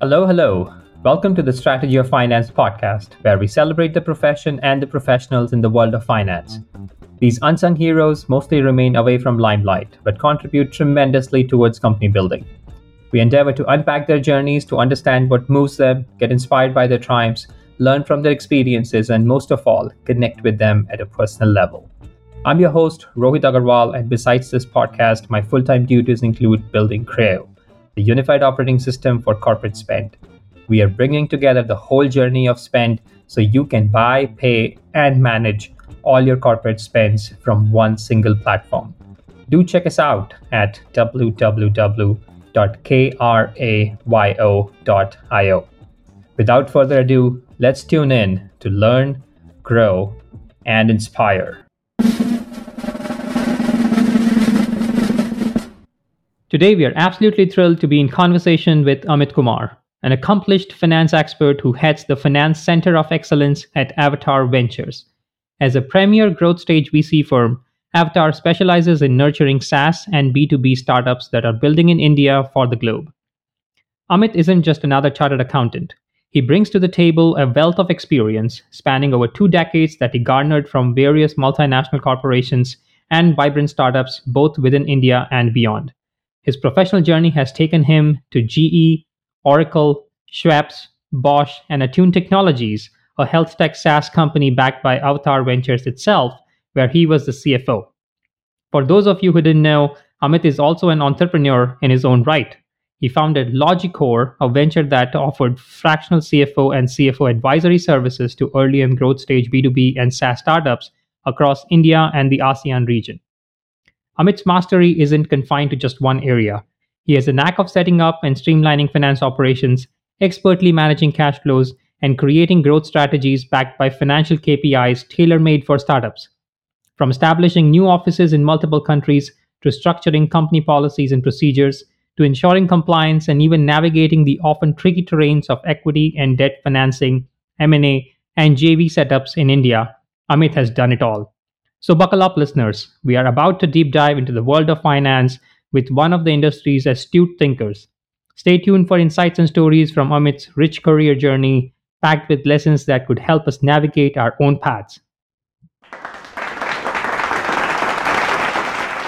Hello, hello. Welcome to the Strategy of Finance podcast, where we celebrate the profession and the professionals in the world of finance. These unsung heroes mostly remain away from limelight, but contribute tremendously towards company building. We endeavor to unpack their journeys to understand what moves them, get inspired by their triumphs, learn from their experiences, and most of all, connect with them at a personal level. I'm your host, Rohit Agarwal, and besides this podcast, my full time duties include building Krayo, the unified operating system for corporate spend. We are bringing together the whole journey of spend so you can buy, pay, and manage all your corporate spends from one single platform. Do check us out at www.krayo.io. Without further ado, let's tune in to learn, grow, and inspire. Today, we are absolutely thrilled to be in conversation with Amit Kumar, an accomplished finance expert who heads the Finance Center of Excellence at Avataar Ventures. As a premier growth stage VC firm, Avataar specializes in nurturing SaaS and B2B startups that are building in India for the globe. Amit isn't just another chartered accountant. He brings to the table a wealth of experience spanning over two decades that he garnered from various multinational corporations and vibrant startups both within India and beyond. His professional journey has taken him to GE, Oracle, Schweppes, Bosch, and Attune Technologies, a health tech SaaS company backed by Avataar Ventures itself, where he was the CFO. For those of you who didn't know, Amit is also an entrepreneur in his own right. He founded LOGIQORE, a venture that offered fractional CFO and CFO advisory services to early and growth stage B2B and SaaS startups across India and the ASEAN region. Amit's mastery isn't confined to just one area. He has a knack of setting up and streamlining finance operations, expertly managing cash flows, and creating growth strategies backed by financial KPIs tailor made for startups. From establishing new offices in multiple countries to structuring company policies and procedures to ensuring compliance and even navigating the often tricky terrains of equity and debt financing, M&A, and JV setups in India, Amit has done it all. So buckle up listeners. We are about to deep dive into the world of finance with one of the industry's astute thinkers. Stay tuned for insights and stories from Amit's rich career journey, packed with lessons that could help us navigate our own paths.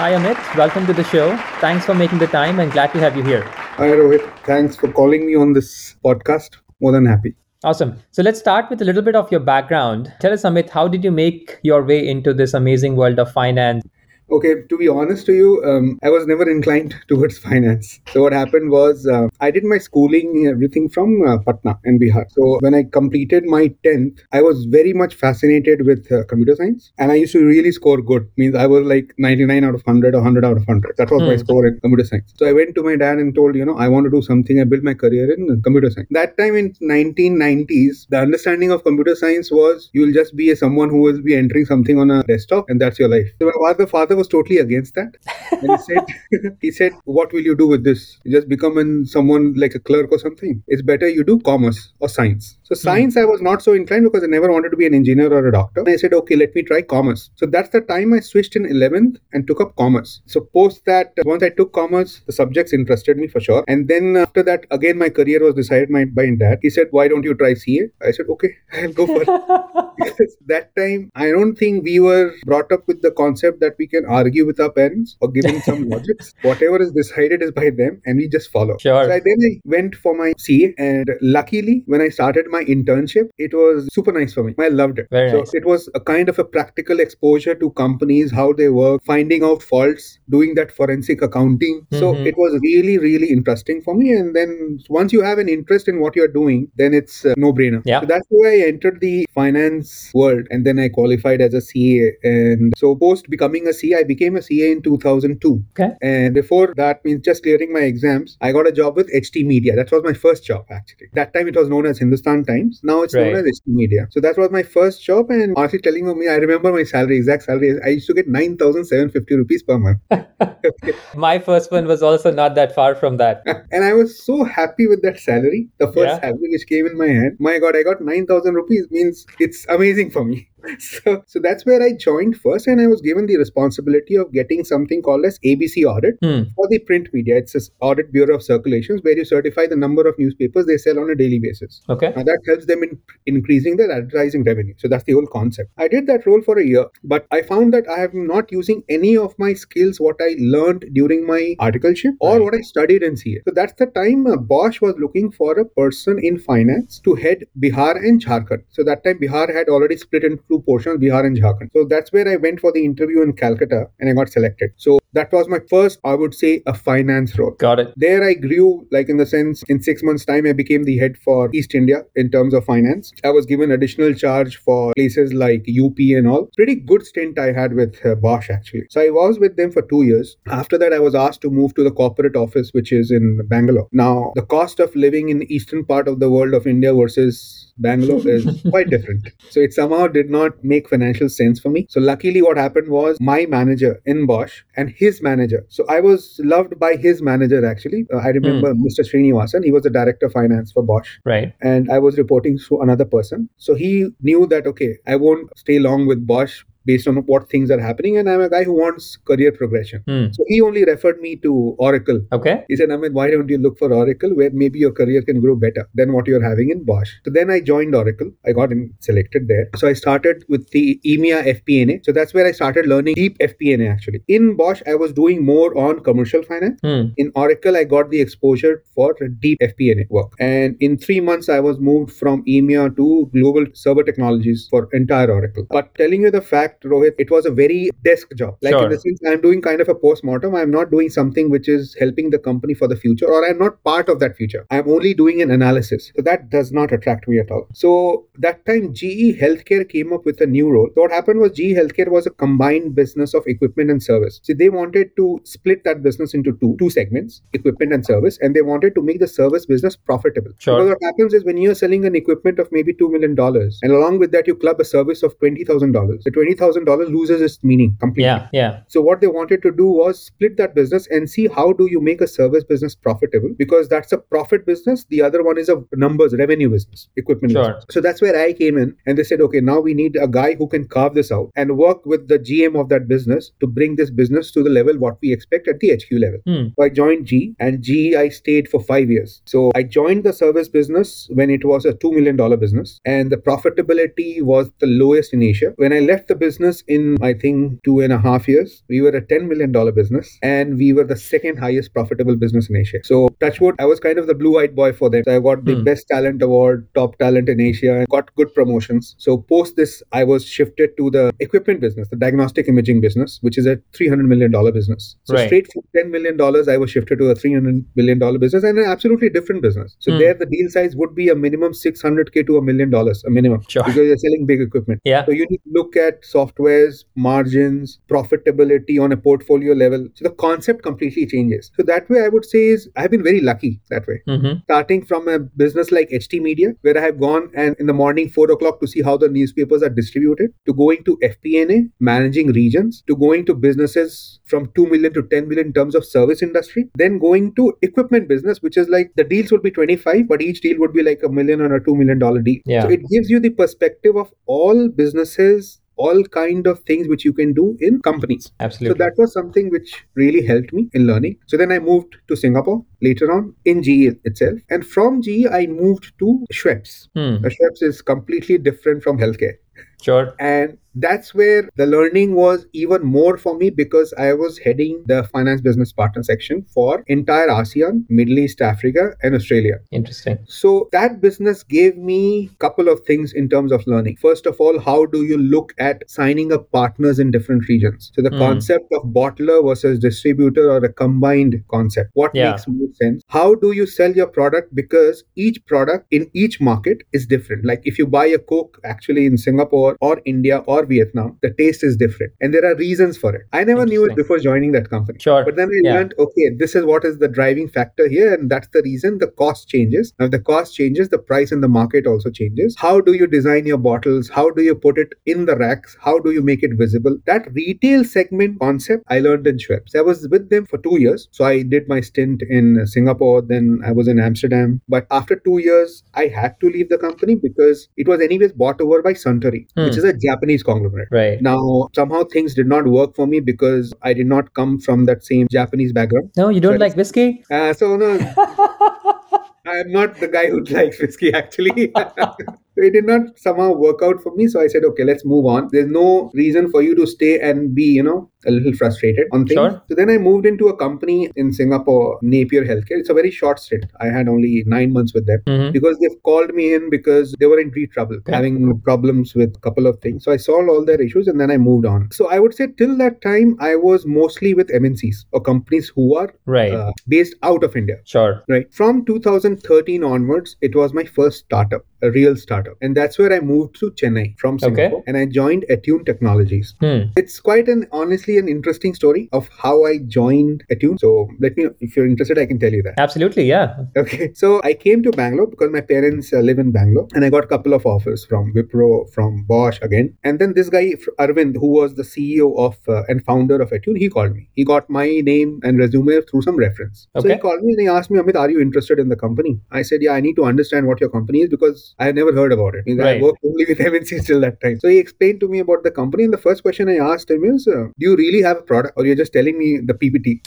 Hi, Amit. Welcome to the show. Thanks for making the time and glad to have you here. Hi, Rohit. Thanks for calling me on this podcast. More than happy. Awesome. So let's start with a little bit of your background. Tell us, Amit, how did you make your way into this amazing world of finance? Okay, to be honest to you, um, I was never inclined towards finance. So what happened was uh, I did my schooling, everything from uh, Patna in Bihar. So when I completed my 10th, I was very much fascinated with uh, computer science. And I used to really score good. Means I was like 99 out of 100 or 100 out of 100. That was mm. my hmm. score in computer science. So I went to my dad and told, you know, I want to do something. I built my career in computer science. That time in 1990s, the understanding of computer science was you will just be a, someone who will be entering something on a desktop and that's your life. So my father was totally against that. And he said, he said, what will you do with this? You just become an, someone like a clerk or something. It's better you do commerce or science. So hmm. science, mm. I was not so inclined because I never wanted to be an engineer or a doctor. And I said, okay, let me try commerce. So that's the time I switched in 11th and took up commerce. So post that, uh, once I took commerce, the subjects interested me for sure. And then after that, again, my career was decided my, by dad. He said, why don't you try CA? I said, okay, I'll go for it. because that time, I don't think we were brought up with the concept that we can argue with our parents or giving some logics. Whatever is decided is by them and we just follow. Sure. So I, then I went for my CA and luckily when I started my internship, it was super nice for me. I loved it. Very so nice. it was a kind of a practical exposure to companies, how they work, finding out faults, doing that forensic accounting. Mm-hmm. So it was really, really interesting for me. And then once you have an interest in what you're doing, then it's a no brainer. Yeah. So that's why I entered the finance world and then I qualified as a CA. And so post becoming a CA, I became a CA in 2002. Okay. And before that means just clearing my exams, I got a job with HT Media. That was my first job actually. That time it was known as Hindustan Times. Now it's right. known as HT Media. So that was my first job. And honestly telling me, I remember my salary, exact salary. I used to get 9,750 rupees per month. my first one was also not that far from that. and I was so happy with that salary. The first yeah. salary which came in my hand. My God, I got 9,000 rupees means it's amazing for me. so, so that's where I joined first, and I was given the responsibility of getting something called as ABC audit Hmm. for the print media. It's this audit bureau of circulations where you certify the number of newspapers they sell on a daily basis. Okay. Now that helps them in increasing their advertising revenue. So that's the whole concept. I did that role for a year, but I found that I am not using any of my skills, what I learned during my articleship or Right. what I studied in CA. So that's the time uh, Bosch was looking for a person in finance to head Bihar and Jharkhand. So that time Bihar had already split into two portions, Bihar and Jharkhand. So that's where I went for the interview in Calcutta and I got selected. So that was my first, I would say, a finance role. Got it. There I grew, like in the sense, in six months' time, I became the head for East India in terms of finance. I was given additional charge for places like UP and all. Pretty good stint I had with uh, Bosch actually. So I was with them for two years. After that, I was asked to move to the corporate office, which is in Bangalore. Now, the cost of living in the eastern part of the world of India versus Bangalore is quite different. So it somehow did not make financial sense for me. So luckily, what happened was my manager in Bosch and his manager. So I was loved by his manager actually. Uh, I remember Mr. Srinivasan. He was the director of finance for Bosch Right. and I was reporting to another person. So he knew that okay, I won't stay long with Bosch based on what things are happening, and I'm a guy who wants career progression. Hmm. So he only referred me to Oracle. Okay. He said, I mean, why don't you look for Oracle where maybe your career can grow better than what you're having in Bosch? So then I joined Oracle. I got in, selected there. So I started with the EMEA FP&A. So that's where I started learning deep FP&A actually. In Bosch, I was doing more on commercial finance. Hmm. In Oracle, I got the exposure for deep FP&A work. And in three months, I was moved from EMEA to global server technologies for entire Oracle. But telling you the fact, Rohit, it was a very desk job. Like Sure. in the sense, I'm doing kind of a post-mortem. I'm not doing something which is helping the company for the future, or I'm not part of that future. I'm only doing an analysis. So that does not attract me at all. So that time, GE Healthcare came up with a new role. So what happened was GE Healthcare was a combined business of equipment and service. So they wanted to split that business into two two segments, equipment and service, and they wanted to make the service business profitable. Sure. Because what happens is when you're selling an equipment of maybe two million dollars, and along with that you club a service of twenty thousand dollars, the twenty thousand dollars loses its meaning completely. Yeah. Yeah. So what they wanted to do was split that business and see how do you make a service business profitable because that's a profit business. The other one is a numbers revenue business, equipment Sure. business. So that's where I came in and they said, okay, now we need a guy who can carve this out and work with the GM of that business to bring this business to the level what we expect at the HQ level. Hmm. So I joined GE and GE I stayed for five years. So I joined the service business when it was a $2 million business and the profitability was the lowest in Asia. When I left the business in, I think, two and a half years, we were a $10 million business and we were the second highest profitable business in Asia. So Touchwood, I was kind of the blue-eyed boy for them. So I got the Hmm. best talent award, top talent in Asia, and got good promotions. So post this, I was shifted to the equipment business, the diagnostic imaging business, which is a $300 million business. So Right. straight from $10 million, I was shifted to a $300 million business and an absolutely different business. So Hmm. there, the deal size would be a minimum 600K to a million dollars, a minimum, Sure. because you're selling big equipment. Yeah. So you need to look at softwares, margins, profitability on a portfolio level. So the concept completely changes. So that way, I would say is I've been very lucky that way. Mm-hmm. Starting from a business like HT Media, where I have gone and in the morning four o'clock to see how the newspapers are distributed, to going to FP&A, managing regions, to going to businesses from two million to ten million in terms of service industry, then going to equipment business, which is like the deals would be twenty five, but each deal would be like a million or a two million dollar deal. Yeah. So it gives you the perspective of all businesses all kind of things which you can do in companies Absolutely. so that was something which really helped me in learning. So then I moved to Singapore later on in GE itself. And from GE, I moved to Schweppes. Hmm. Schweppes is completely different from healthcare. Sure. And that's where the learning was even more for me because I was heading the finance business partner section for entire ASEAN, Middle East, Africa, and Australia. Interesting. So that business gave me a couple of things in terms of learning. First of all, how do you look at signing up partners in different regions? So the Hmm. concept of bottler versus distributor or a combined concept. What Yeah. makes more sense? How do you sell your product? Because each product in each market is different. Like if you buy a Coke actually in Singapore or India or or Vietnam, the taste is different. And there are reasons for it. I never knew it before joining that company. Sure. But then I Yeah. learned, okay, this is what is the driving factor here, and that's the reason the cost changes. Now, if the cost changes, the price in the market also changes. How do you design your bottles? How do you put it in the racks? How do you make it visible? That retail segment concept I learned in Schweppes. I was with them for two years. So I did my stint in Singapore, then I was in Amsterdam. But after two years, I had to leave the company because it was anyways bought over by Suntory, Hmm. which is a Japanese conglomerate. Right. Now, somehow things did not work for me because I did not come from that same Japanese background. No, you don't Sorry. like whiskey? Uh, so, no, I'm not the guy who likes whiskey actually. it did not somehow work out for me. So I said, okay, let's move on. There's no reason for you to stay and be, you know, a little frustrated on things. Sure. So then I moved into a company in Singapore, Napier Healthcare. It's a very short stint. I had only nine months with them Mhm. because they've called me in because they were in deep trouble, Okay. having problems with a couple of things. So I solved all their issues and then I moved on. So I would say till that time, I was mostly with MNCs or companies who are Right. uh, based out of India. Sure. Right. From 2013 onwards, it was my first startup, a real startup. And that's where I moved to Chennai from Okay. Singapore and I joined Attune Technologies. Hmm. It's quite an honestly an interesting story of how I joined Attune. So let me, if you're interested, I can tell you that. Absolutely. Yeah. Okay, so I came to Bangalore because my parents uh, live in Bangalore, and I got a couple of offers from Wipro, from Bosch again, and then this guy Arvind, who was the CEO of uh, and founder of Attune, he called me. He got my name and resume through some reference. Okay. So he called me and he asked me, Amit, are you interested in the company? I said, yeah, I need to understand what your company is because I have never heard about it. Means I worked only with MNCs till that time. So he explained to me about the company, and the first question I asked him is, uh, do you really have a product, or you're just telling me the PPT?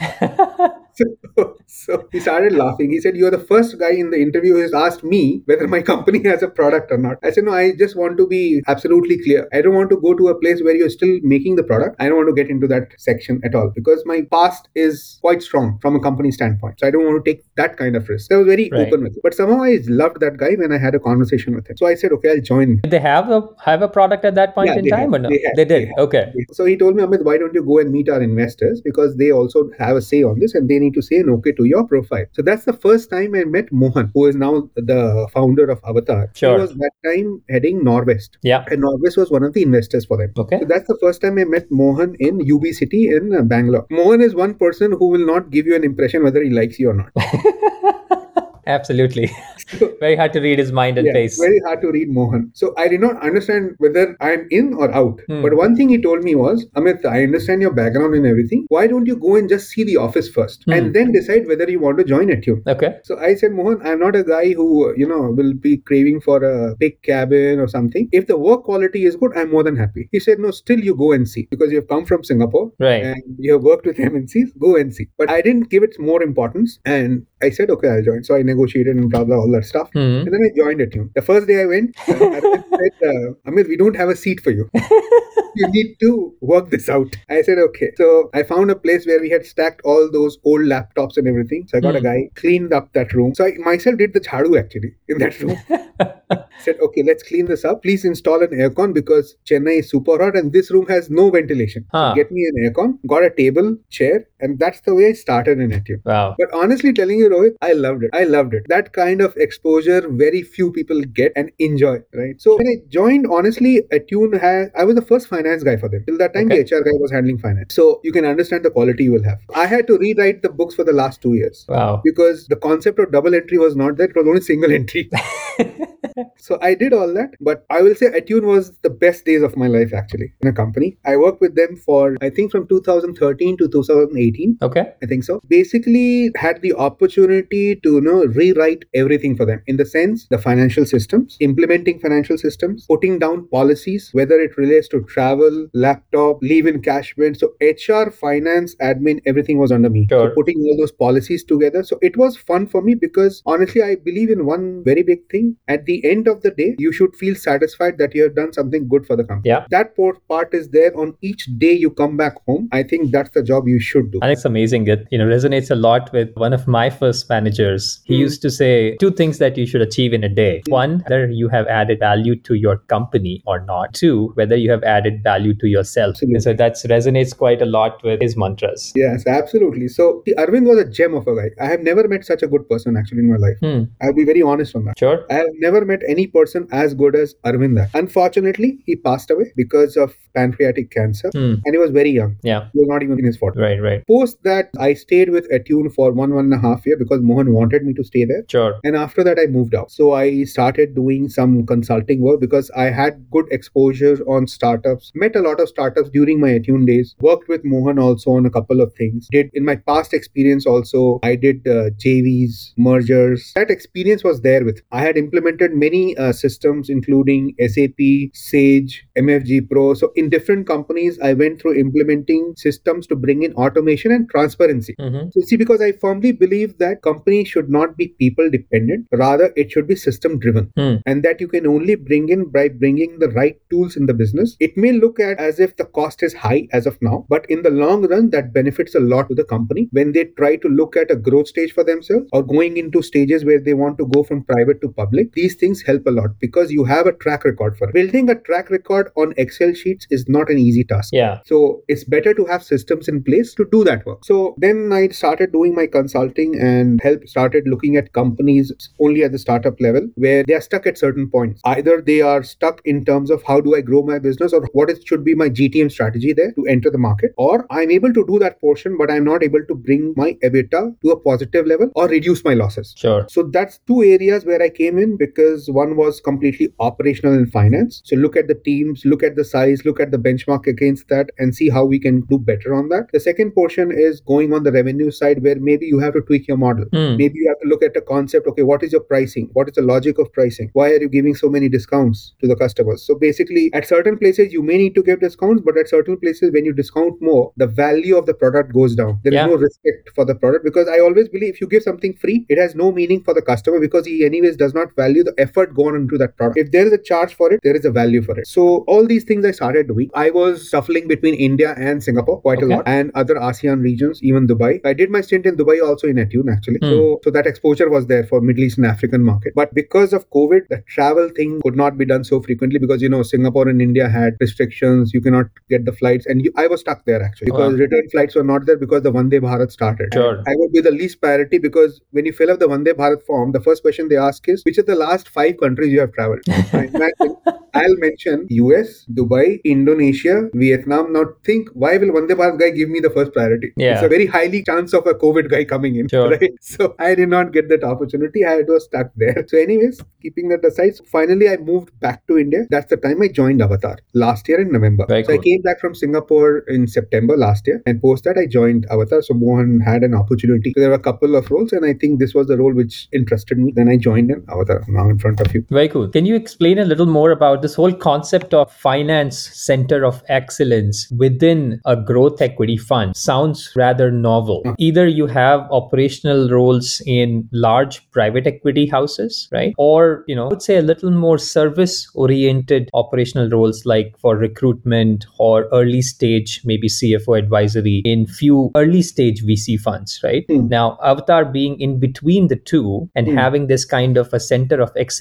So, so he started laughing. He said, You're the first guy in the interview who has asked me whether my company has a product or not. I said, No, I just want to be absolutely clear. I don't want to go to a place where you're still making the product. I don't want to get into that section at all because my past is quite strong from a company standpoint. So I don't want to take that kind of risk. So I was very Right. open with it. But somehow I loved that guy when I had a conversation with him. So I said, Okay, I'll join. Did they have a have a product at that point Yeah, in time had- or no? they had- did. they okay. So he told me, Amit, why don't you go and meet our investors because they also have a say on this and they need to say an okay to your profile. So that's the first time I met Mohan, who is now the founder of Avataar. Sure. He was that time heading Norwest. Yeah. And Norwest was one of the investors for them. Okay. So that's the first time I met Mohan in UB City in uh, Bangalore. Mohan is one person who will not give you an impression whether he likes you or not. Absolutely. Very hard to read his mind and Yeah, face. Very hard to read Mohan. So I did not understand whether I'm in or out. Hmm. But one thing he told me was, Amit, I understand your background and everything. Why don't you go and just see the office first Hmm. and then decide whether you want to join Attune? Okay. So I said, Mohan, I'm not a guy who, you know, will be craving for a big cabin or something. If the work quality is good, I'm more than happy. He said, no, still you go and see because you've come from Singapore Right. and you have worked with MNCs, go and see. But I didn't give it more importance and I said, okay, I'll join. So I negotiated and blah, blah, all that stuff. Hmm. And then I joined Attune. The first day I went, uh, Arvind said, uh, Amit, we don't have a seat for you. you need to work this out. I said, okay. So I found a place where we had stacked all those old laptops and everything. So I got a Hmm. guy, cleaned up that room. So I myself did the chadu actually in that room. said, okay, let's clean this up. Please install an aircon because Chennai is super hot and this room has no ventilation. Huh. So get me an aircon, got a table, chair, and that's the way I started in Attune. Wow. But honestly telling you, Rohit, I loved it. I loved it. That kind of exposure, very few people get and enjoy, right? So when I joined, honestly, Attune had, I was the first finance guy for them. Till that time, Okay. the HR guy was handling finance. So you can understand the quality you will have. I had to rewrite the books for the last two years Wow. because the concept of double entry was not there. It was only single entry. so I did all that. But I will say Attune was the best days of my life actually in a company. I worked with them for, I think, from 2013 to 2018. Okay. I think so. Basically, had the opportunity to you know rewrite everything for them in the sense the financial systems, implementing financial systems, putting down policies, whether it relates to travel, laptop, leave in cash, cashment. So HR, finance, admin, everything was under me. Sure. So putting all those policies together. So it was fun for me because honestly, I believe in one very big thing. At the end of the day, you should feel satisfied that you have done something good for the company. Yeah. That part is there on each day you come back home. I think that's the job you should do. I think it's amazing. It you know resonates a lot with one of my first managers. He Hmm. used to say two things that you should achieve in a day. One, whether you have added value to your company or not. Two, whether you have added value to yourself. Absolutely. And so that resonates quite a lot with his mantras. Yes, absolutely. So Arvind was a gem of a guy. I have never met such a good person actually in my life. Hmm. I'll be very honest on that. Sure. I have never met any person as good as Arvinda. Unfortunately, he passed away because of pancreatic cancer Hmm. and he was very young. Yeah. He was not even in his 40s. Right. Right. Post that, I stayed with Attune for one, one and a half year because Mohan wanted me to stay there. Sure. And after that, I moved out. So I started doing some consulting work because I had good exposure on startups, met a lot of startups during my Attune days, worked with Mohan also on a couple of things. Did in my past experience also, I did uh, JVs, mergers. That experience was there with. I had implemented many uh, systems, including SAP, Sage, MFG Pro. So in different companies, I went through implementing systems to bring in automation and transparency. Mm-hmm. So see, because I firmly believe that companies should not be people dependent, rather it should be system driven, Hmm. and that you can only bring in by bringing the right tools in the business. It may look at as if the cost is high as of now, but in the long run, that benefits a lot to the company when they try to look at a growth stage for themselves or going into stages where they want to go from private to public. These things help a lot because you have a track record for it. Building a track record on Excel sheets is not an easy task. Yeah. So it's better to have systems in place to do that work. So then I started doing my consulting and help started looking at companies only at the startup level where they are stuck at certain points. Either they are stuck in terms of how do I grow my business or what is, should be my GTM strategy there to enter the market, or I'm able to do that portion, but I'm not able to bring my EBITDA to a positive level or reduce my losses. Sure. So that's two areas where I came in because one was completely operational in finance. So look at the teams, look at the size, look at the benchmark against that, and see how we can do better on that. The second portion is going on the revenue side where maybe you have to tweak your model. Hmm. Maybe you have to look at the concept. Okay, what is your pricing? What is the logic of pricing? Why are you giving so many discounts to the customers? So basically, at certain places you may need to give discounts, but at certain places when you discount more, the value of the product goes down. There is Yeah. no respect for the product because I always believe if you give something free, it has no meaning for the customer because he anyways does not value the effort gone into that product. If there is a charge for it, there is a value for it. So all these things I started doing. I was shuffling between India and Singapore quite Okay. a lot, and other ASEAN regions, even Dubai. I did my stint in Dubai also in Attune actually. Hmm. So so that exposure was there for Middle East and African market. But because of COVID, the travel thing could not be done so frequently because you know Singapore and India had restrictions. You cannot get the flights, and you, I was stuck there actually because Wow. return flights were not there because the Vande Bharat started. Sure. I would be the least priority because when you fill up the Vande Bharat form, the first question they ask is which are the last five countries you have traveled. I'll mention US, Dubai, Indonesia, Vietnam. Now think why will Vande Bharat guy give me the first priority? Yeah. It's a very highly chance of a COVID guy coming in. Sure. Right. So I did not get that opportunity. I was stuck there. So, anyways, keeping that aside, so finally I moved back to India. That's the time I joined Avataar last year in November. Very so I came back from Singapore in September last year, and post that I joined Avataar. So Mohan had an opportunity. So there were a couple of roles, and I think this was the role which interested me. Then I joined in Avataar. Now front of you. Very cool. Can you explain a little more about this whole concept of finance center of excellence within a growth equity fund? Sounds rather novel. Either you have operational roles in large private equity houses, right? Or, you know, I would say a little more service oriented operational roles like for recruitment or early stage, maybe CFO advisory in few early stage VC funds, right? Hmm. Now, Avataar being in between the two and Hmm. having this kind of a center of excellence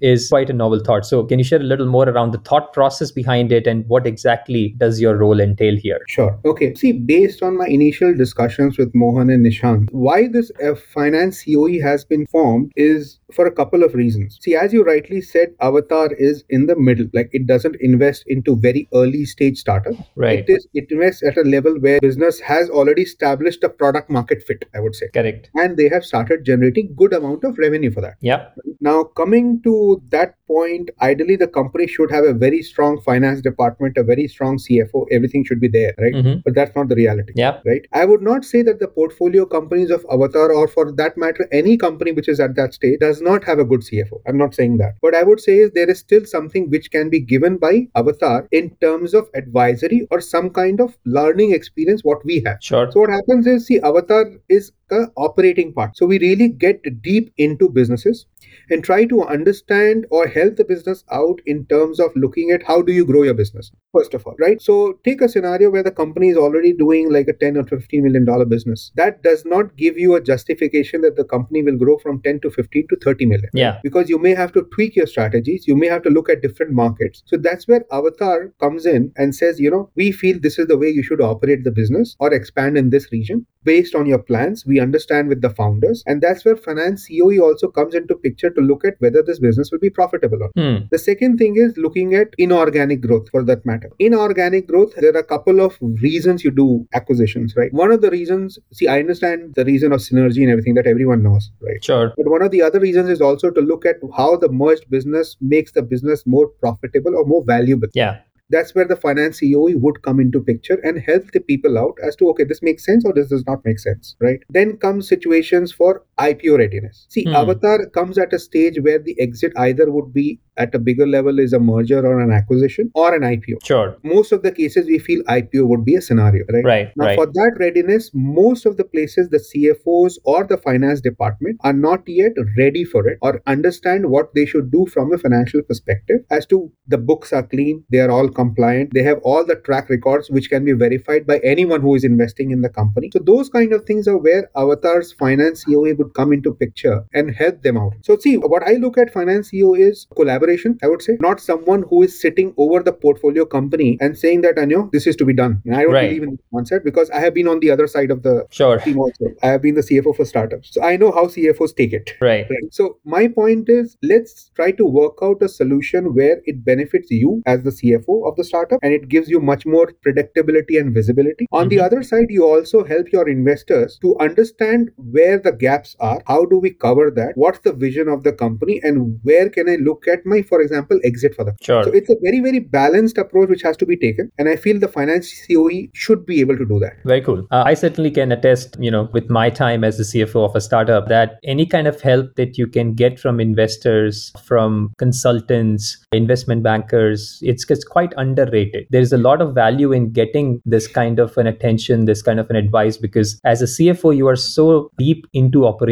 is quite a novel thought. So, can you share a little more around the thought process behind it and what exactly does your role entail here? Sure. Okay. See, based on my initial discussions with Mohan and Nishant, why this uh, finance COE has been formed is for a couple of reasons. See, as you rightly said, Avataar is in the middle. Like it doesn't invest into very early stage startups. Right. It is it invests at a level where business has already established a product market fit, I would say. Correct. And they have started generating good amount of revenue for that. Yeah. Now, coming to that point, ideally the company should have a very strong finance department, a very strong CFO. Everything should be there, right? Mhm. But that's not the reality. Yeah. Right. I would not say that the portfolio companies of Avataar, or for that matter, any company which is at that stage, does not have a good CFO. I'm not saying that. What I would say is there is still something which can be given by Avataar in terms of advisory or some kind of learning experience, what we have. Sure. So what happens is, see, Avataar is the operating part. So we really get deep into businesses and try to understand or help the business out in terms of looking at how do you grow your business first of all right? So take a scenario where the company is already doing like a 10 or 15 million dollar business. That does not give you a justification that the company will grow from 10 to 15 to 30 million. Yeah. because you may have to tweak your strategies. You may have to look at different markets. So that's where avataar comes in and says you know we feel this is the way you should operate the business or expand in this region based on your plans. We we understand with the founders. And that's where finance COE also comes into picture to look at whether this business will be profitable or not. Hmm. The second thing is looking at inorganic growth for that matter. Inorganic growth, there are a couple of reasons you do acquisitions, right? One of the reasons, see, I understand the reason of synergy and everything that everyone knows, right? Sure. But one of the other reasons is also to look at how the merged business makes the business more profitable or more valuable. Yeah. That's where the finance COE would come into picture and help the people out as to okay, this makes sense or this does not make sense, right? Then come situations for IPO readiness. See, Hmm. Avataar comes at a stage where the exit either would be at a bigger level is a merger or an acquisition or an IPO. Sure. Most of the cases we feel IPO would be a scenario, right? Right. Now, right. for that readiness, most of the places, the CFOs or the finance department are not yet ready for it or understand what they should do from a financial perspective as to the books are clean, they are all compliant, they have all the track records which can be verified by anyone who is investing in the company. So, those kind of things are where Avataar's finance COE would come into picture and help them out. So, see, what I look at finance COE is collaboration, I would say, not someone who is sitting over the portfolio company and saying that, I know this is to be done. And I don't Right. believe in this concept because I have been on the other side of the Sure. team also. I have been the CFO for startups. So I know how CFOs take it. Right. Right. So my point is let's try to work out a solution where it benefits you as the CFO of the startup and it gives you much more predictability and visibility. On the Mhm. other side, you also help your investors to understand where the gaps are. How do we cover that? What's the vision of the company and where can I look at my, for example, exit for the Sure. so it's a very, very balanced approach which has to be taken. And I feel the finance COE should be able to do that. Very cool. Uh, I certainly can attest, you know, with my time as the CFO of a startup, that any kind of help that you can get from investors, from consultants, investment bankers, it's, it's quite underrated. There is a lot of value in getting this kind of an attention, this kind of an advice, because as a CFO, you are so deep into operations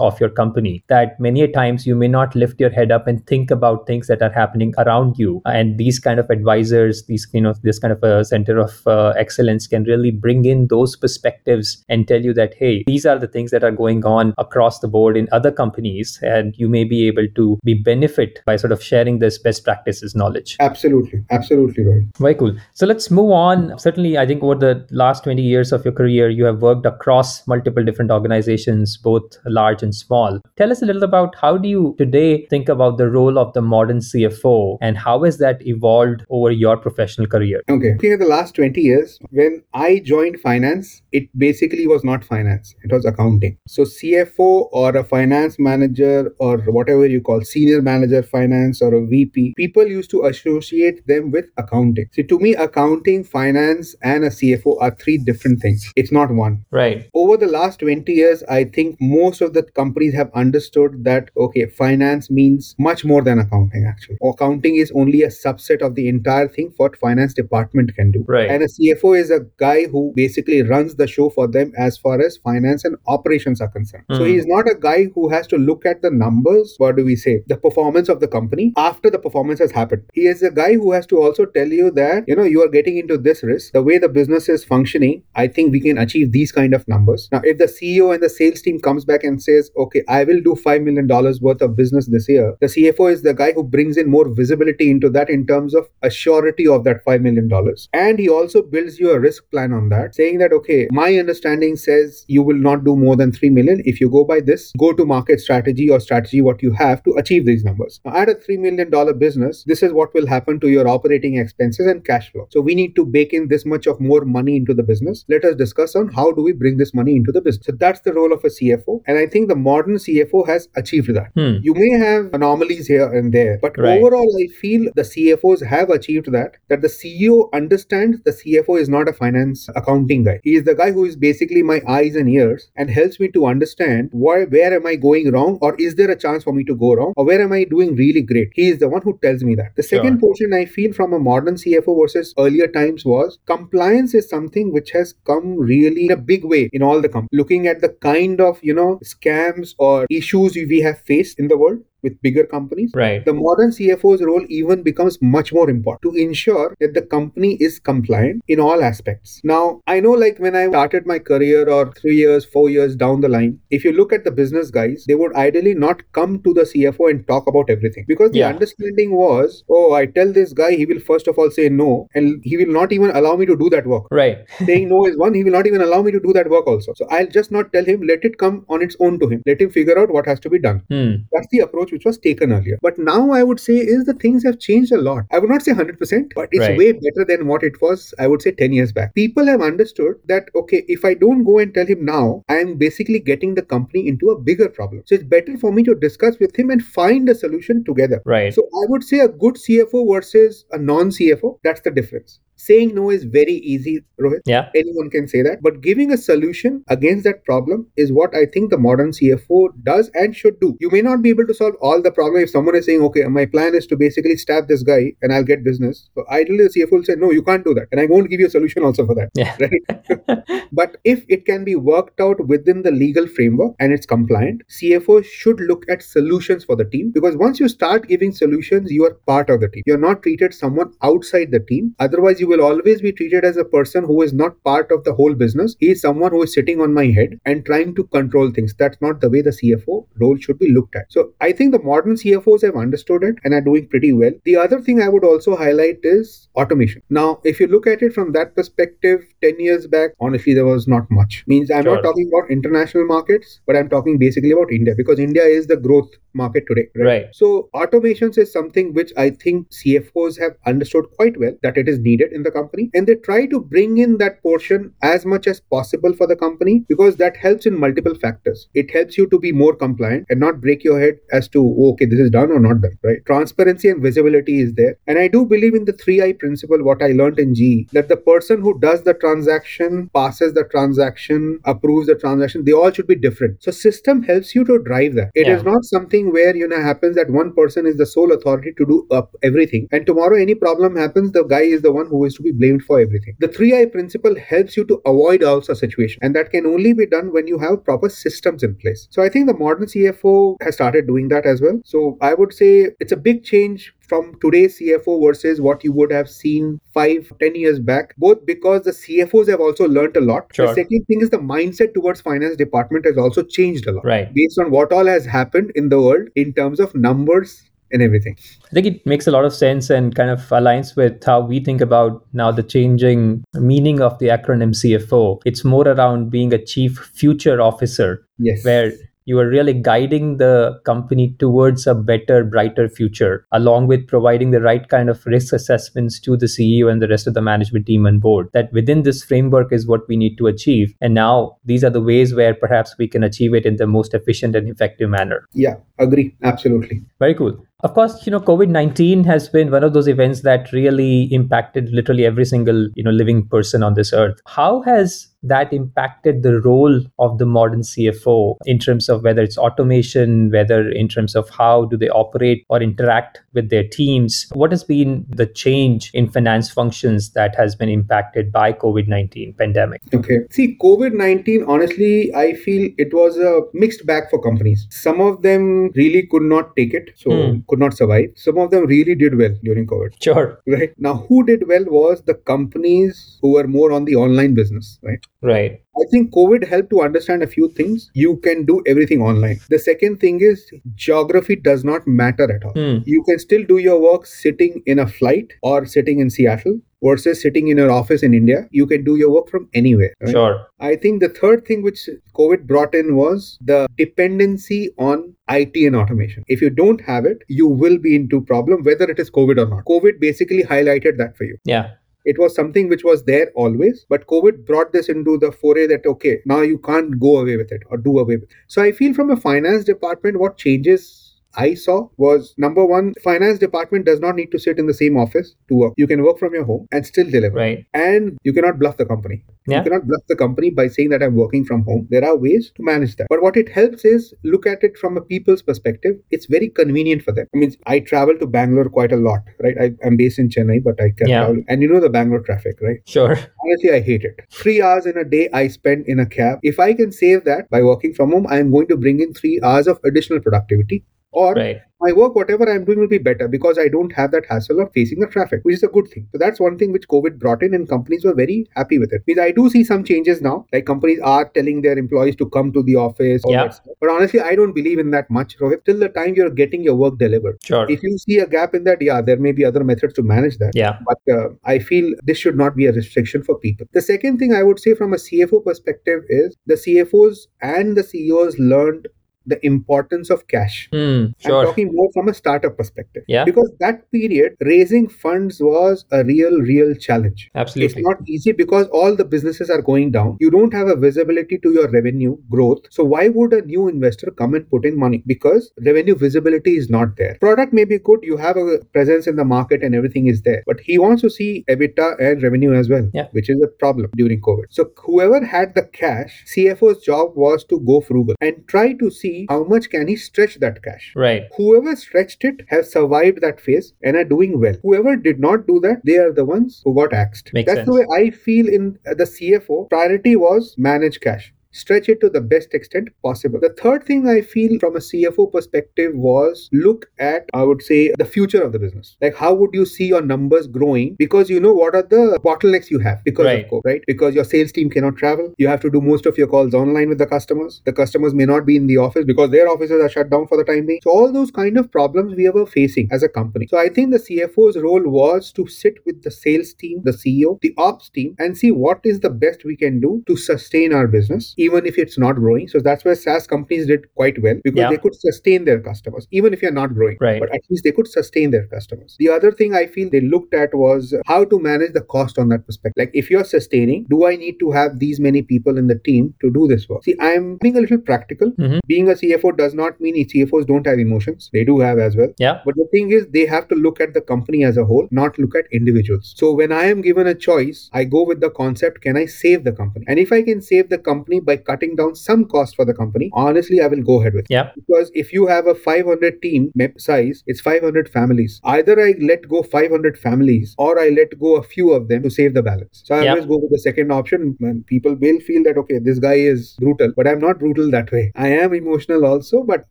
of your company that many a times you may not lift your head up and think about things that are happening around you. And these kind of advisors, these you know, this kind of a center of uh, excellence can really bring in those perspectives and tell you that hey, these are the things that are going on across the board in other companies, and you may be able to be benefit by sort of sharing this best practices knowledge. Absolutely. Absolutely right. Very cool. So let's move on. Certainly, I think over the last 20 years of your career, you have worked across multiple different organizations, both large and small. Tell us a little about how do you today think about the role of the modern CFO and how has that evolved over your professional career? Okay. Looking at the last 20 years, when I joined finance, it basically was not finance, it was accounting. So, CFO or a finance manager or whatever you call senior manager finance or a VP, people used to associate them with accounting. See, to me, accounting, finance, and a CFO are three different things. It's not one. Right. Over the last 20 years, I think most of the companies have understood that, okay, finance means much more than accounting, actually. Accounting is only a subset of the entire thing what finance department can do. Right. And a CFO is a guy who basically runs the show for them as far as finance and operations are concerned. So Hmm. he is not a guy who has to look at the numbers, what do we say, the performance of the company after the performance has happened. He is a guy who has to also tell you that, you know, you are getting into this risk. The way the business is functioning, I think we can achieve these kind of numbers. Now, if the CEO and the sales team comes back and says, okay, I will do $5 million worth of business this year, the CFO is the guy who brings in more visibility into that in terms of a surety of that $5 million. And he also builds you a risk plan on that, saying that, okay, my understanding says you will not do more than 3 million. If you go by this go to market strategy or strategy, what you have to achieve these numbers. Now, at a $3 million business, this is what will happen to your operating expenses and cash flow. So we need to bake in this much of more money into the business. Let us discuss on how do we bring this money into the business. So that's the role of a CFO. And I think the modern CFO has achieved that. Hmm. You may have anomalies here and there, but Right. overall, I feel the CFOs have achieved that. That the CEO understands the CFO is not a finance accounting guy. He is the guy who is basically my eyes and ears and helps me to understand why, where am I going wrong, or is there a chance for me to go wrong, or where am I doing really great. He is the one who tells me that. The second Sure. portion I feel from a modern CFO versus earlier times was compliance is something which has come really in a big way in all the companies. Looking at the kind of you know scams or issues we have faced in the world, with bigger companies. Right. The modern CFO's role even becomes much more important to ensure that the company is compliant in all aspects. Now, I know like when I started my career or three years, four years down the line, if you look at the business guys, they would ideally not come to the CFO and talk about everything because the Yeah. understanding was, oh, I tell this guy, he will first of all say no, and he will not even allow me to do that work. Right. Saying no is one, he will not even allow me to do that work also. So I'll just not tell him, let it come on its own to him. Let him figure out what has to be done. Hmm. That's the approach which was taken earlier. But now I would say is the things have changed a lot. I would not say 100%, but it's Right. way better than what it was, I would say 10 years back. People have understood that, okay, if I don't go and tell him now, I am basically getting the company into a bigger problem. So it's better for me to discuss with him and find a solution together. Right. So I would say a good CFO versus a non CFO, that's the difference. Saying no is very easy, Rohit. Yeah. anyone can say that. But giving a solution against that problem is what i think the modern cfo does and should do. You may not be able to solve all the problem if someone is saying okay my plan is to basically stab this guy and i'll get business. So ideally the cfo will say no you can't do that. And i won't give you a solution also for that Yeah. right? But if it can be worked out within the legal framework and it's compliant cfo should look at solutions for the team because once you start giving solutions you are part of the team. You're not treated someone outside the team. Otherwise you will always be treated as a person who is not part of the whole business. He is someone who is sitting on my head and trying to control things. That's not the way the cfo role should be looked at. So i think the modern cfos have understood it and are doing pretty well. The other thing i would also highlight is automation. Now if you look at it from that perspective 10 years back honestly there was not much. Means i'm Sure. not talking about international markets but i'm talking basically about india because india is the growth market today Right. so automations is something which I think CFOs have understood quite well that it is needed in the company and they try to bring in that portion as much as possible for the company because that helps in multiple factors. It helps you to be more compliant and not break your head as to oh, okay this is done or not done, right? Transparency and visibility is there. And I do believe in the 3I principle what I learned in GE that the person who does the transaction, passes the transaction, approves the transaction, they all should be different. So system helps you to drive that. It is Yeah. not something where you know happens that one person is the sole authority to do up everything and tomorrow any problem happens the guy is the one who is to be blamed for everything the 3i principle helps you to avoid also situation and that can only be done when you have proper systems in place so i think the modern cfo has started doing that as well so i would say it's a big change from today's CFO versus what you would have seen five, ten years back, both because the CFOs have also learned a lot. Sure. The second thing is the mindset towards finance department has also changed a lot Right. based on what all has happened in the world in terms of numbers and everything. I think it makes a lot of sense and kind of aligns with how we think about now the changing meaning of the acronym CFO. It's more around being a chief future officer, Yes. where you are really guiding the company towards a better, brighter future, along with providing the right kind of risk assessments to the CEO and the rest of the management team and board. That within this framework is what we need to achieve. And now these are the ways where perhaps we can achieve it in the most efficient and effective manner. Yeah, agree. Absolutely. Very cool. Of course, you know, COVID 19 has been one of those events that really impacted literally every single, you know, living person on this earth. How has that impacted the role of the modern CFO in terms of whether it's automation, whether in terms of how do they operate or interact with their teams? What has been the change in finance functions that has been impacted by COVID 19 pandemic? Okay. See, COVID 19, honestly, I feel it was a mixed bag for companies. Some of them really could not take it, so Hmm. could not survive. Some of them really did well during COVID. Sure. Right now, who did well was the companies who were more on the online business, right? Right. I think COVID helped to understand a few things. You can do everything online. The second thing is geography does not matter at all. Hmm. You can still do your work sitting in a flight or sitting in Seattle versus sitting in your office in India. You can do your work from anywhere. right? Sure. I think the third thing which COVID brought in was the dependency on IT and automation. If you don't have it, you will be into problem whether it is COVID or not. COVID basically highlighted that for you. Yeah. It was something which was there always, but COVID brought this into the foray that okay, now you can't go away with it or do away with. It. So I feel from a finance department, what changes I saw was number one, finance department does not need to sit in the same office to work. You can work from your home and still deliver. Right. And you cannot bluff the company. Yeah. You cannot bluff the company by saying that I'm working from home. There are ways to manage that. But what it helps is look at it from a people's perspective. It's very convenient for them. I mean, I travel to Bangalore quite a lot, right? I, I'm based in Chennai, but I can Yeah. travel. And you know the Bangalore traffic, right? Sure. Honestly, I hate it. Three hours in a day I spend in a cab. If I can save that by working from home, I am going to bring in three hours of additional productivity. Or Right. my work, whatever I'm doing, will be better because I don't have that hassle of facing the traffic, which is a good thing. So that's one thing which COVID brought in, and companies were very happy with it. Because I do see some changes now, like companies are telling their employees to come to the office. Yeah. But honestly, I don't believe in that much, Rohit. Till the time you're getting your work delivered. Sure. If you see a gap in that, yeah, there may be other methods to manage that. Yeah. But uh, I feel this should not be a restriction for people. The second thing I would say from a CFO perspective is the CFOs and the CEOs learned the importance of cash. Hmm. I'm talking more from a startup perspective. Yeah. Because that period, raising funds was a real, real challenge. Absolutely. It's not easy because all the businesses are going down. You don't have a visibility to your revenue growth. So why would a new investor come and put in money? Because revenue visibility is not there. Product may be good. You have a presence in the market and everything is there. But he wants to see EBITDA and revenue as well, Yeah. which is a problem during COVID. So whoever had the cash, CFO's job was to go frugal and try to see how much can he stretch that cash. Right. Whoever stretched it has survived that phase and are doing well. Whoever did not do that, they are the ones who got axed. Makes That's the way I feel in the CFO. Priority was manage cash. Stretch it to the best extent possible. The third thing I feel from a CFO perspective was look at, I would say, the future of the business. Like, how would you see your numbers growing? Because you know what are the bottlenecks you have because Right. of COVID, right? Because your sales team cannot travel. You have to do most of your calls online with the customers. The customers may not be in the office because their offices are shut down for the time being. So all those kind of problems we were facing as a company. So I think the CFO's role was to sit with the sales team, the CEO, the ops team, and see what is the best we can do to sustain our business, even if it's not growing. So that's where SaaS companies did quite well because Yeah. they could sustain their customers, even if you're not growing. Right. But at least they could sustain their customers. The other thing I feel they looked at was how to manage the cost on that perspective. Like if you're sustaining, do I need to have these many people in the team to do this work? See, I'm being a little practical. Mhm. Being a CFO does not mean CFOs don't have emotions. They do have as well. Yeah. But the thing is, they have to look at the company as a whole, not look at individuals. So when I am given a choice, I go with the concept can I save the company? And if I can save the company by cutting down some cost for the company, honestly, I will go ahead with it. Yeah. Because if you have a 500 team size, it's 500 families. Either I let go 500 families or I let go a few of them to save the balance. So I Yeah. always go with the second option. When people will feel that, okay, this guy is brutal, but I'm not brutal that way. I am emotional also, but